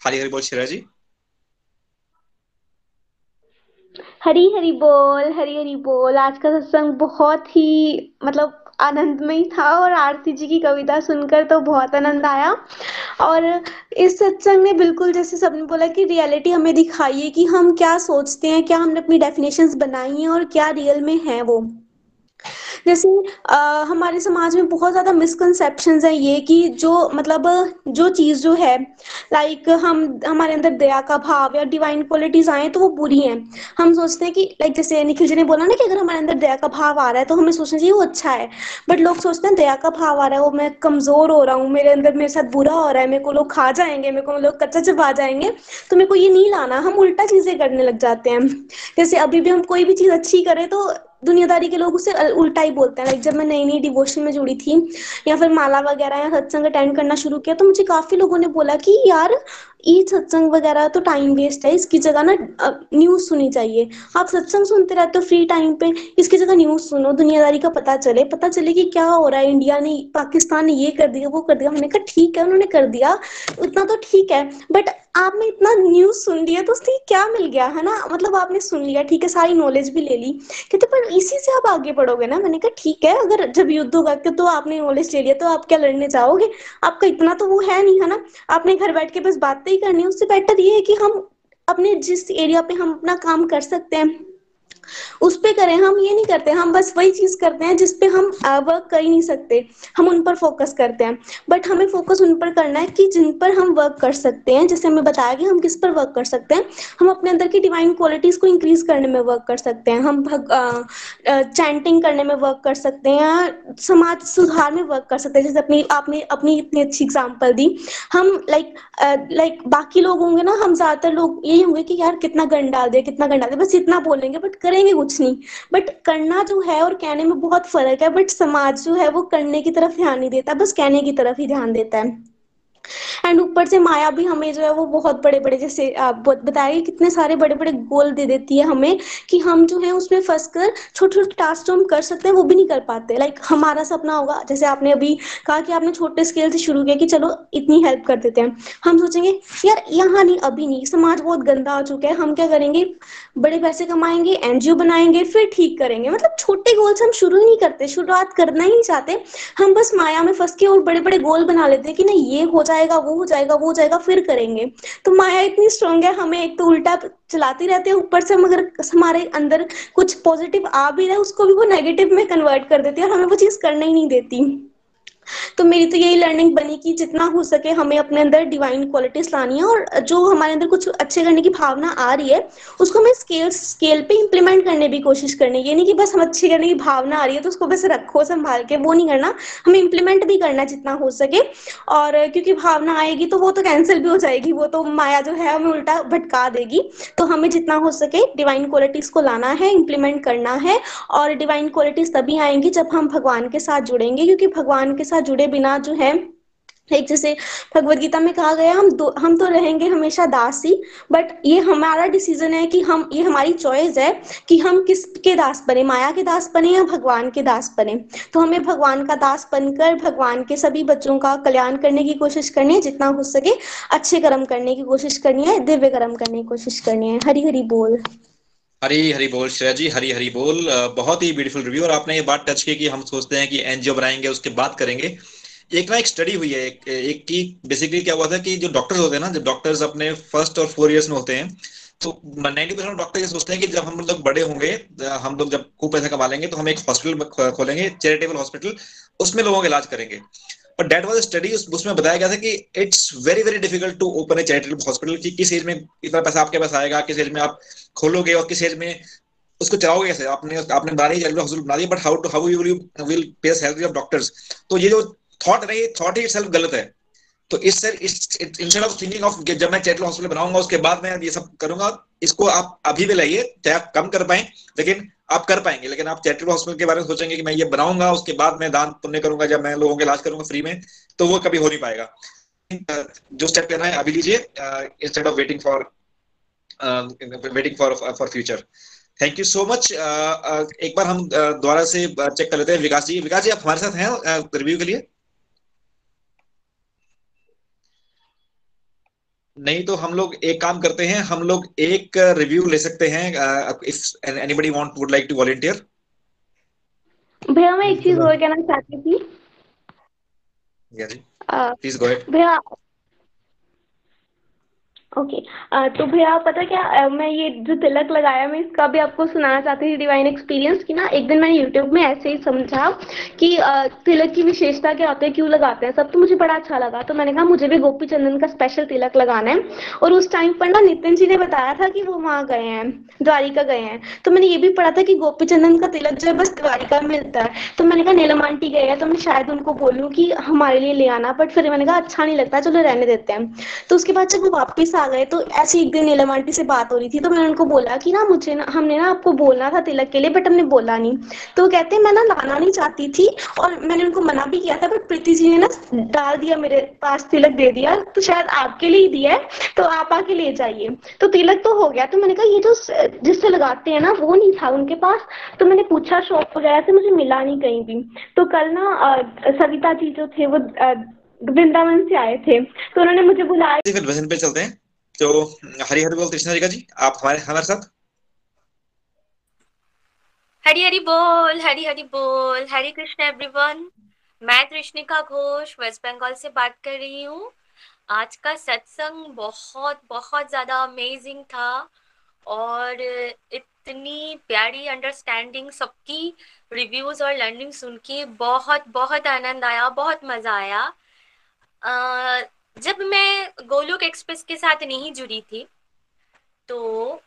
हरी हरी बोल शेरा जी हरी हरी बोल हरी हरी बोल। आज का सत्संग बहुत ही मतलब आनंदमय था और आरती जी की कविता सुनकर तो बहुत आनंद आया। और इस सत्संग ने बिल्कुल जैसे सबने बोला कि रियलिटी हमें दिखाई है कि हम क्या सोचते हैं, क्या हमने अपनी डेफिनेशंस बनाई हैं और क्या रियल में है वो। जैसे आ, हमारे समाज में बहुत ज़्यादा मिसकनसेप्शन हैं ये कि जो मतलब जो चीज़ जो है लाइक हम हमारे अंदर दया का भाव या डिवाइन क्वालिटीज आए तो वो बुरी हैं। हम सोचते हैं कि लाइक जैसे निखिल जी ने बोला ना कि अगर हमारे अंदर दया का भाव आ रहा है तो हमें सोचना चाहिए वो अच्छा है। बट लोग सोचते हैं दया का भाव आ रहा है वो मैं कमज़ोर हो रहा हूँ मेरे अंदर मेरे साथ बुरा हो रहा है मेरे को लोग खा जाएँगे मेरे को लोग कच्चा चबा जाएँगे तो मेरे को ये नहीं लाना हम उल्टा चीज़ें करने लग जाते हैं। जैसे अभी भी हम कोई भी चीज़ अच्छी करें तो दुनियादारी के लोग उसे उल्टा ही बोलते हैं। लाइक जब मैं नई नई डिवोशन में जुड़ी थी, या फिर माला वगैरह या सत्संग अटेंड करना शुरू किया तो मुझे काफ़ी लोगों ने बोला कि, यार ये सत्संग वगैरह तो टाइम वेस्ट है, इसकी जगह ना न्यूज़ सुनी चाहिए। आप सत्संग सुनते रहते हो फ्री टाइम पे, इसकी जगह न्यूज़ सुनो, दुनियादारी का पता चले। पता चले कि क्या हो रहा है इंडिया ने पाकिस्तान ने ये कर दिया, वो कर दिया मैंने कहा ठीक है, उन्होंने कर दिया, उतना तो ठीक है। बट आपने इतना न्यूज़ सुन लिया तो उससे क्या मिल गया, है ना? मतलब आपने सुन लिया, ठीक है, सारी नॉलेज भी ले ली। कहते, पर इसी से आप आगे बढ़ोगे ना? मैंने कहा, ठीक है, अगर जब युद्ध होगा तो आपने नॉलेज ले लिया तो आप क्या लड़ने जाओगे? आपका इतना तो वो है नहीं, है ना? आपने घर बैठ के बस बातें करनी है, उससे बेटर ये है कि हम अपने जिस एरिया पे हम अपना काम कर सकते हैं। उस पे करें, हम ये नहीं करते, हम बस वही चीज़ करते हैं जिसपे हम वर्क कर ही नहीं सकते। हम उन पर फोकस करते हैं। बट हमें फोकस उन पर करना है कि जिन पर हम वर्क कर सकते हैं, जैसे हमें बताया कि हम किस पर वर्क कर सकते हैं, हम अपने अंदर की डिवाइन क्वालिटीज को इंक्रीज करने में वर्क कर सकते हैं। हम चैंटिंग करने में वर्क कर सकते हैं समाज सुधार में वर्क कर सकते हैं। जैसे अपनी, आपने, अपनी इतनी अच्छी एग्ज़ाम्पल दी। हम लाइक लाइक बाकी लोग होंगे ना, हम ज़्यादातर लोग यही होंगे कि यार कितना गंड डाल कितना गंड डाल बस इतना बोलेंगे बट करें करेंगे कुछ नहीं। बट करना जो है और कहने में बहुत फ़र्क है बट समाज जो है वो करने की तरफ़ ध्यान नहीं देता, बस कहने की तरफ़ ही ध्यान देता है। एंड ऊपर से माया भी हमें जो है वो बहुत बड़े बड़े जैसे आप बताइए कितने सारे बड़े बड़े गोल दे देती है हमें कि हम जो है उसमें फंस कर छोटे छोटे टास्क जो हम कर सकते हैं वो भी नहीं कर पाते। लाइक हमारा सपना होगा, जैसे आपने अभी कहा कि आपने छोटे स्केल से शुरू किया कि चलो इतनी हेल्प कर देते हैं। हम सोचेंगे, यार यहाँ नहीं, अभी नहीं, समाज बहुत गंदा हो चुका है, हम क्या करेंगे? बड़े पैसे कमाएँगे एनजीओ बनाएँगे, फिर ठीक करेंगे। मतलब छोटे गोल्स हम शुरू ही नहीं करते, शुरुआत करना ही नहीं चाहते। हम बस माया में फंस के और बड़े बड़े गोल बना लेते हैं कि नहीं, ये हो जाएगा, वो हो जाएगा, वो हो जाएगा, फिर करेंगे। तो माया इतनी स्ट्रांग है, हमें एक तो उल्टा चलाती रहती है, ऊपर से मगर हमारे अंदर कुछ पॉजिटिव आ भी रहा है, उसको भी वो नेगेटिव में कन्वर्ट कर देती है और हमें वो चीज़ करना ही नहीं देती। तो मेरी तो यही लर्निंग बनी कि जितना हो सके हमें अपने अंदर डिवाइन क्वालिटीज लानी है और जो हमारे अंदर कुछ अच्छे करने की भावना आ रही है, उसको हमें स्केल स्केल पे इम्प्लीमेंट करने की कोशिश करनी है। ये नहीं कि बस हम अच्छे करने की भावना आ रही है तो उसको बस रखो, संभाल के, वो नहीं करना। हमें इम्प्लीमेंट भी करना जितना हो सके और क्योंकि भावना आएगी तो वो तो कैंसिल भी हो जाएगी, वो तो माया जो है हमें उल्टा भटका देगी। तो हमें जितना हो सके डिवाइन क्वालिटीज को लाना है इम्प्लीमेंट करना है और डिवाइन क्वालिटीज तभी आएँगी जब हम भगवान के साथ जुड़ेंगे, क्योंकि भगवान के साथ साथ जुड़े बिना जो है, एक जैसे भगवत गीता में कहा गया, हम दो, हम तो रहेंगे हमेशा दास ही बट ये हमारा डिसीज़न है कि हम, ये हमारी चॉइस है कि हम किसके दास बने, माया के दास बने या भगवान के दास बने। तो हमें भगवान का दास बनकर, भगवान के सभी बच्चों का कल्याण करने की कोशिश करनी है, जितना हो सके अच्छे कर्म करने की कोशिश करनी है, दिव्य कर्म करने की कोशिश करनी है। हरी हरी बोल। हरी हरी बोल श्रेया जी हरी हरी बोल। बहुत ही ब्यूटीफुल रिव्यू और आपने ये बात टच की कि हम सोचते हैं कि एनजीओ बनाएँगे उसके बाद करेंगे। एक ना एक स्टडी हुई है एक, एक की बेसिकली क्या हुआ था कि जो डॉक्टर्स होते हैं ना जब डॉक्टर्स अपने फ़र्स्ट और फोर इयर्स में होते हैं तो नाइनटी परसेंट डॉक्टर ये सोचते हैं कि जब हम लोग बड़े होंगे हम लोग जब खूब पैसा कमा लेंगे तो हम एक हॉस्पिटल खोलेंगे चैरिटेबल हॉस्पिटल उसमें लोगों का इलाज करेंगे। बट डेट वाज स्टडी उसमें बताया गया था कि it's very very difficult to open a charitable hospital कि किस एज में इतना पैसा आपके पास आएगा, किस एज में आप खोलोगे और किस एज में उसको चलाओगे कैसे? आपने आपने बना दी चैरिटेबल हॉस्पिटल बना दी but how to how you will will pay salary of doctors तो ये जो थॉट नहीं थॉट ही सेल्फ गलत है। तो इस sir instead of thinking of जब मैं चैरिटेबल हॉस्पिटल बनाऊँगा, उसके बाद मैं ये सब करूँगा, इसको आप अभी भी लाइए, चाहे आप कम कर पाए, लेकिन आप कर पाएँगे, लेकिन आप चैरिटेबल हॉस्पिटल के बारे में सोचेंगे कि मैं ये बनाऊँगा, उसके बाद मैं दान पुण्य करूँगा जब मैं लोगों के इलाज करूँगा फ्री में तो वो कभी हो नहीं पाएगा। जो स्टेप लेना है, अभी लीजिए instead of waiting for waiting for for future thank you so much एक बार हम दोबारा से चेक कर लेते हैं विकास जी। विकास जी, आप हमारे साथ हैं रिव्यू के लिए? नहीं तो हम लोग एक काम करते हैं हम लोग एक रिव्यू ले सकते हैं if anybody want would like to volunteer भैया मैं एक चीज़ और कहना चाहती थी। यस जी। प्लीज़ गो अहेड भैया ओके okay. तो भैया पता क्या मैं ये जो तिलक लगाया, मैं इसका भी आपको सुनाना चाहती थी डिवाइन एक्सपीरियंस की ना, एक दिन मैंने यूट्यूब में ऐसे ही समझा कि तिलक की विशेषता क्या होती है, क्यों लगाते हैं, सब तो मुझे बड़ा अच्छा लगा तो मैंने कहा मुझे भी गोपी चंदन का स्पेशल तिलक लगाना है। और उस टाइम पर ना नितिन जी ने बताया था कि वो वहाँ गए हैं, द्वारिका गए हैं। तो मैंने ये भी पढ़ा था कि गोपी चंदन का तिलक जो है बस द्वारिका में मिलता है तो मैंने कहा, नीलम आंटी गए हैं। तो मैं शायद उनको बोलूँ कि, हमारे लिए ले आना। बट फिर मैंने कहा अच्छा नहीं लगता, चलो रहने देते हैं। तो उसके बाद जब वो वापिस आ गए तो ऐसी एक दिन नीलम आंटी से बात हो रही थी तो मैंने उनको बोला कि ना मुझे ना, हमने ना आपको बोलना था तिलक के लिए बट हमने बोला नहीं। तो वो कहते मैं ना लाना नहीं चाहती थी, और मैंने उनको मना भी किया था बट प्रीति जी ने ना डाल दिया मेरे पास तिलक, दे दिया तो शायद आपके लिए ही दिया है तो आप आके ले जाइए। तो तिलक तो हो गया तो मैंने कहा, ये जो जिससे लगाते हैं ना, वो नहीं था उनके पास। तो मैंने पूछा शॉप वगैरह से मुझे मिला नहीं कहीं भी। तो कल ना सविता जी जो थे, वो वृंदावन से आए थे तो उन्होंने मुझे बुलाया। फिर भजन पे चलते हैं। तो हरी हरी बोल, कृष्णा रिका जी, आप हमारे हमारे साथ? हरी हरी बोल हरी हरी बोल। हरी कृष्ण एवरीवन मैं कृष्णिका घोष वेस्ट बंगाल से बात कर रही हूँ। आज का सत्संग बहुत बहुत ज़्यादा अमेजिंग था और इतनी प्यारी अंडरस्टैंडिंग सबकी रिव्यूज़ और लर्निंग सुन के बहुत बहुत आनंद आया, बहुत मज़ा आया। जब मैं गोलोक एक्सप्रेस के साथ नहीं जुड़ी थी तो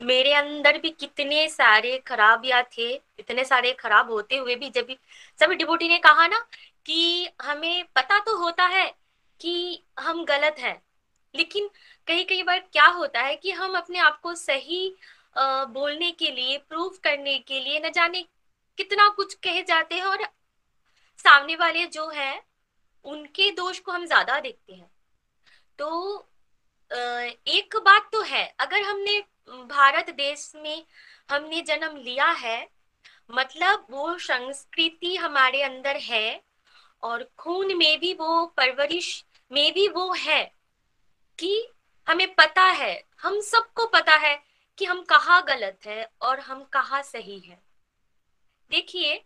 मेरे अंदर भी कितने सारे खराबियाँ थे, इतने सारे खराब होते हुए भी जब सभी डिबोटी ने कहा ना कि हमें पता तो होता है कि हम गलत हैं, लेकिन कई कई बार क्या होता है कि हम अपने आप को सही बोलने के लिए प्रूफ करने के लिए न जाने कितना कुछ कह जाते हैं और सामने वाले जो है, उनके दोष को हम ज़्यादा देखते हैं। तो एक बात तो है, अगर हमने भारत देश में हमने जन्म लिया है मतलब वो संस्कृति हमारे अंदर है और खून में भी वो परवरिश में भी वो है कि हमें पता है, हम सबको पता है कि हम कहाँ गलत है और हम कहाँ सही है। देखिए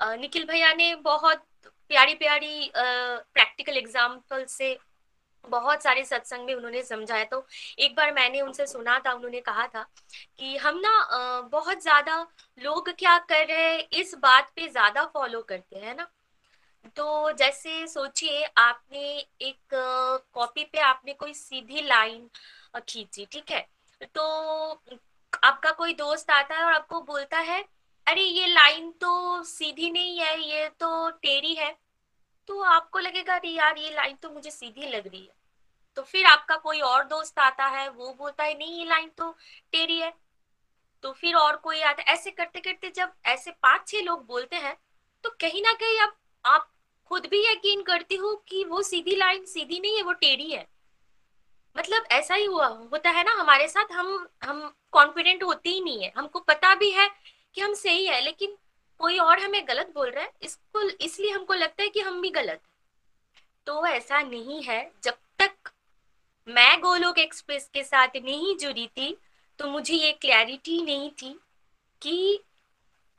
निखिल भैया ने बहुत प्यारी प्यारी प्रैक्टिकल एग्ज़ाम्पल से बहुत सारे सत्संग में उन्होंने समझाया। तो एक बार मैंने उनसे सुना था, उन्होंने कहा था कि हम ना बहुत ज़्यादा लोग क्या कर रहे हैं, इस बात पे ज़्यादा फॉलो करते हैं ना? तो जैसे सोचिए, आपने एक कॉपी पे आपने कोई सीधी लाइन खींची, ठीक है? तो आपका कोई दोस्त आता है और आपको बोलता है, अरे, ये लाइन तो सीधी नहीं है, ये तो टेढ़ी है। तो आपको लगेगा अरे यार, ये लाइन तो मुझे सीधी लग रही है। तो फिर आपका कोई और दोस्त आता है, वो बोलता है, नहीं, ये लाइन तो टेढ़ी है। तो फिर और कोई आता है। ऐसे करते करते जब ऐसे पाँच छह लोग बोलते हैं तो कहीं ना कहीं अब आप खुद भी यकीन करती हो कि वो सीधी लाइन सीधी नहीं है, वो टेढ़ी है। मतलब ऐसा ही हुआ, होता है ना, हमारे साथ हम हम कॉन्फिडेंट होते ही नहीं है। हमको पता भी है कि हम सही है, लेकिन कोई और हमें गलत बोल रहा है, इसको, इसलिए हमको लगता है कि हम भी गलत तो ऐसा नहीं है। जब तक मैं गोलोक एक्सप्रेस के साथ नहीं जुड़ी थी तो मुझे ये क्लैरिटी नहीं थी कि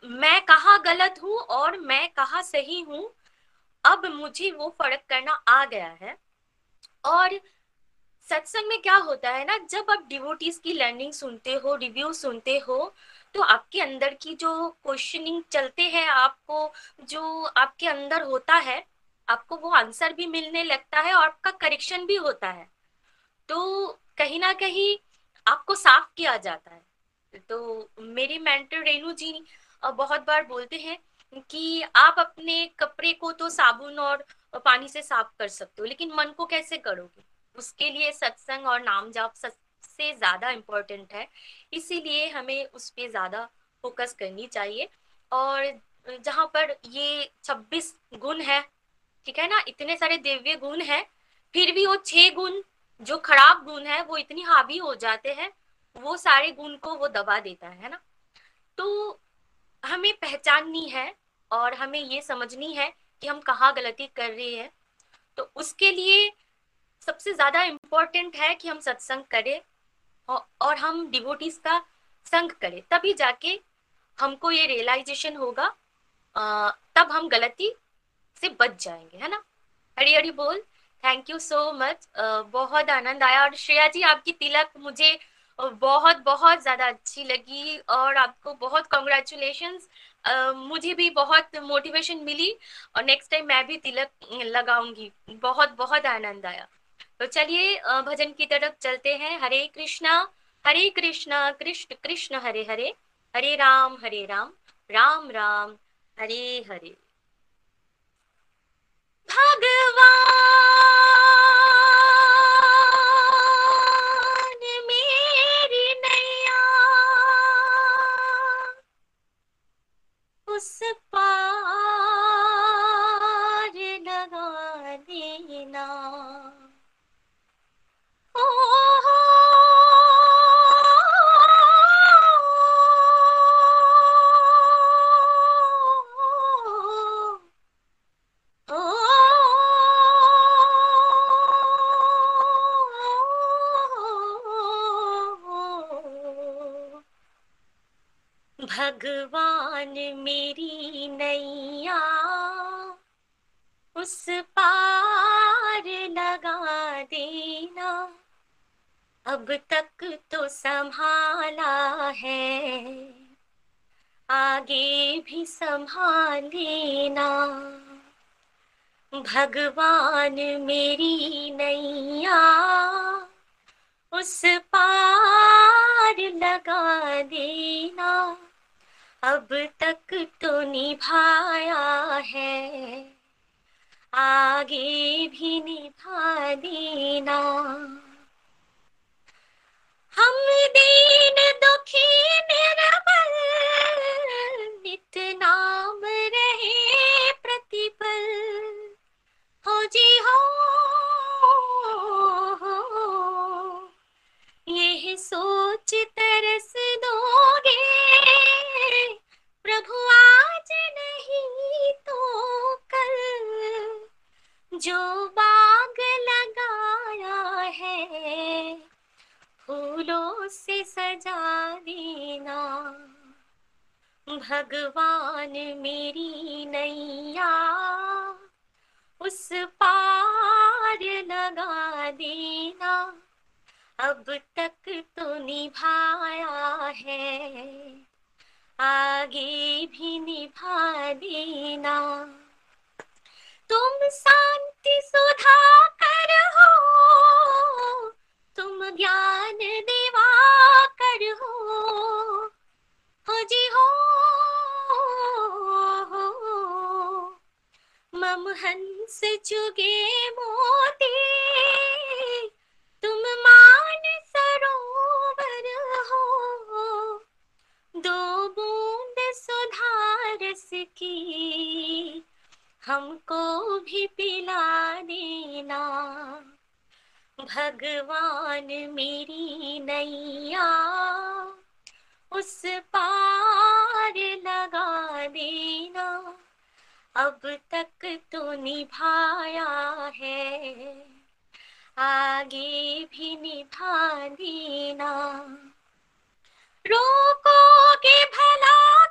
मैं कहा गलत हूँ और मैं कहा सही हूँ। अब मुझे वो फ़र्क करना आ गया है। और सत्संग में क्या होता है ना, जब आप डिवोटीज की लर्निंग सुनते हो रिव्यू सुनते हो तो आपके अंदर की जो क्वेश्चनिंग चलते हैं, आपको जो आपके अंदर होता है, आपको वो आंसर भी मिलने लगता है और आपका करेक्शन भी होता है। तो कहीं ना कहीं आपको साफ़ किया जाता है। तो मेरी मेंटर रेणु जी बहुत बार बोलते हैं कि आप अपने कपड़े को तो साबुन और पानी से साफ़ कर सकते हो, लेकिन मन को कैसे करोगे? उसके लिए सत्संग और नाम जाप सबसे ज़्यादा इम्पोर्टेंट है। इसीलिए हमें उस पर ज़्यादा फोकस करनी चाहिए। और जहाँ पर ये 26 गुण है, ठीक है ना? इतने सारे दिव्य गुण है, फिर भी वो छह गुण जो खराब गुण है, वो इतनी हावी हो जाते हैं, वो सारे गुण को वो दबा देता है ना? तो हमें पहचाननी है और हमें ये समझनी है कि हम कहाँ गलती कर रहे हैं। तो उसके लिए सबसे ज़्यादा इम्पोर्टेंट है कि हम सत्संग करें और हम डिवोटीज का संग करें। तभी जाके हमको ये रियलाइजेशन होगा तब हम गलती से बच जाएँगे, है ना? हरी हरी बोल। थैंक यू सो मच बहुत आनंद आया और श्रेया जी, आपकी तिलक मुझे बहुत बहुत ज़्यादा अच्छी लगी और आपको बहुत कॉन्ग्रेचुलेशन मुझे भी बहुत मोटिवेशन मिली और नेक्स्ट टाइम मैं भी तिलक लगाऊँगी। बहुत बहुत आनंद आया। तो चलिए भजन की तरफ़ चलते हैं। हरे कृष्णा हरे कृष्णा, कृष्ण कृष्ण हरे हरे हरे राम हरे राम राम राम, हरे हरे। भगवान उस भगवान मेरी नैया, उस पार लगा देना। अब तक तो संभाला है, आगे भी संभालेना। भगवान मेरी नैया, उस पार लगा देना। अब तक तो निभाया है। आगे भी निभा देना। हम दीन दुखी निर्बल नित नाम रहे प्रतिपल। हो जी हो, हो। यह सोच तरस दोगे प्रभु आज नहीं तो कल जो बाग लगाया है, फूलों से सजा देना। भगवान मेरी नैया, उस पार लगा देना। अब तक तो निभाया है आगे भी निभा देना। तुम शांति सुधा कर हो तुम ज्ञान देवा कर हो हो जी हो, हो। मम हंस चुगे मोती तुम मान सरोवर हो दो बूंद सुधारस की। हमको भी पिला देना। भगवान मेरी नैया, उस पार लगा देना। अब तक तो निभाया है, आगे भी निभा देना। रोकोगे भला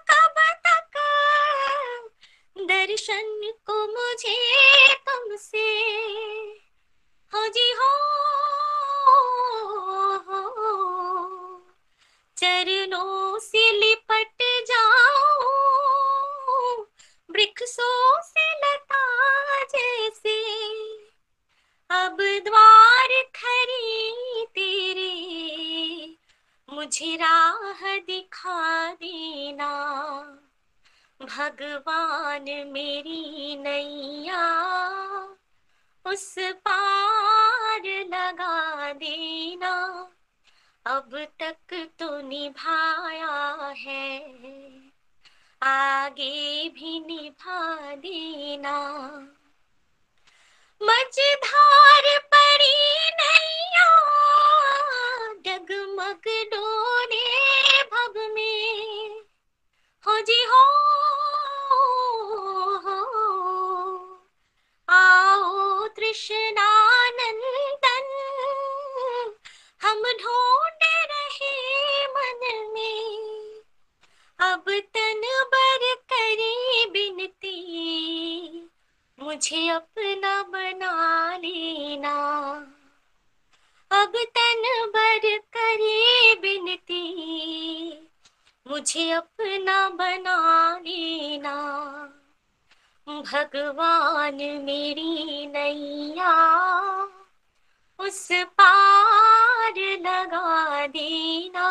दर्शन को मुझे तुमसे। हो जी हो, चरणों से लिपट जाओ वृक्षों से लता जैसे। अब द्वार खरी तेरे मुझे राह दिखा देना। भगवान मेरी नैया, उस पार लगा देना। अब तक तो निभाया है, आगे भी निभा देना। मझधार पड़ी नैया, डगमग डोरे भग में। हो जी हो आओ तृष्णानंदन हम ढूंढ रहे मन में। अब तन बर करे बिनती, मुझे अपना बना ले अब तन बर करे बिनती, मुझे अपना बना लेना। भगवान मेरी नैया, उस पार लगा देना।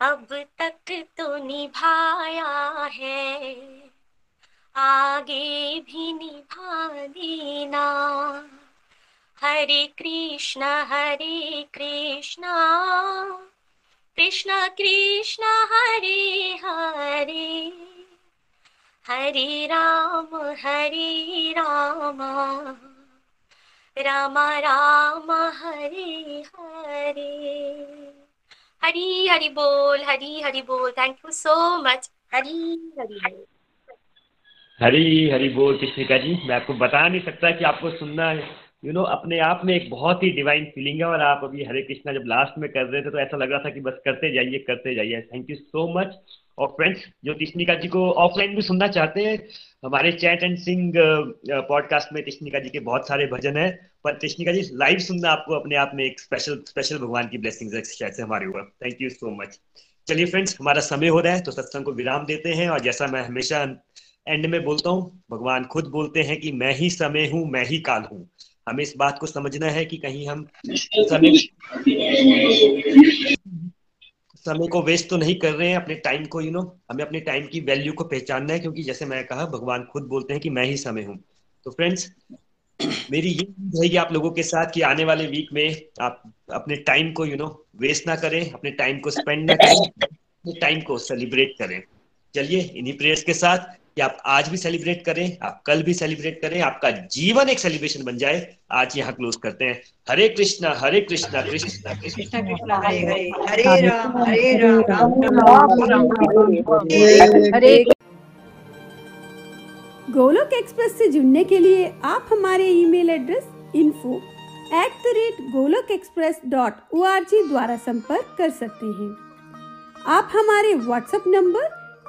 अब तक तो निभाया है, आगे भी निभा देना। हरे कृष्ण हरे कृष्ण कृष्ण कृष्ण, हरे हरे। हरे राम हरे राम। राम राम हरे हरे। हरी हरि बोल हरी हरि बोल। Thank you so much Hari Hari बोल। हरी हरी बोल कृष्णिका जी। मैं आपको बता नहीं सकता कि आपको सुनना है। यू you नो know, अपने आप में एक बहुत ही डिवाइन फीलिंग है और आप अभी हरे कृष्णा जब लास्ट में कर रहे थे तो ऐसा लग रहा था कि बस करते जाइए करते जाइए। थैंक यू सो मच और फ्रेंड्स जो कृष्णिका जी को ऑफलाइन भी सुनना चाहते हैं, हमारे चैट एंड सिंग पॉडकास्ट में कृष्णिका जी के बहुत सारे भजन हैं, पर कृष्णिका जी लाइव सुनना आपको अपने आप में एक स्पेशल स्पेशल भगवान की ब्लेसिंग शायद से हमारे ऊपर। थैंक यू सो मच चलिए फ्रेंड्स हमारा समय हो रहा है तो सत्संग को विराम देते हैं, और जैसा मैं हमेशा एंड में बोलता हूँ, भगवान खुद बोलते हैं कि मैं ही समय हूँ, मैं ही काल हूँ। हमें इस बात को समझना है कि कहीं हम समय समय को वेस्ट तो नहीं कर रहे हैं, अपने टाइम को यू नो हमें अपने टाइम की वैल्यू को पहचानना है, क्योंकि जैसे मैं कहा, भगवान खुद बोलते हैं कि मैं ही समय हूँ। तो फ्रेंड्स मेरी ये उम्मीद रहेगी आप लोगों के साथ कि आने वाले वीक में आप अपने टाइम को यू नो वेस्ट ना करें, अपने टाइम को स्पेंड ना करें, अपने टाइम को सेलिब्रेट करें। चलिए, इन्हीं प्रेयर्स के साथ कि आप आज भी सेलिब्रेट करें आप कल भी सेलिब्रेट करें आपका जीवन एक सेलिब्रेशन बन जाए। आज यहाँ क्लोज करते हैं। हरे कृष्णा हरे कृष्णा कृष्ण कृष्ण। हरे राम हरे राम हरे गोलोक एक्सप्रेस से जुड़ने के लिए आप हमारे email address info at the rate Golok express dot O द्वारा संपर्क कर सकते हैं। आप हमारे व्हाट्सएप नंबर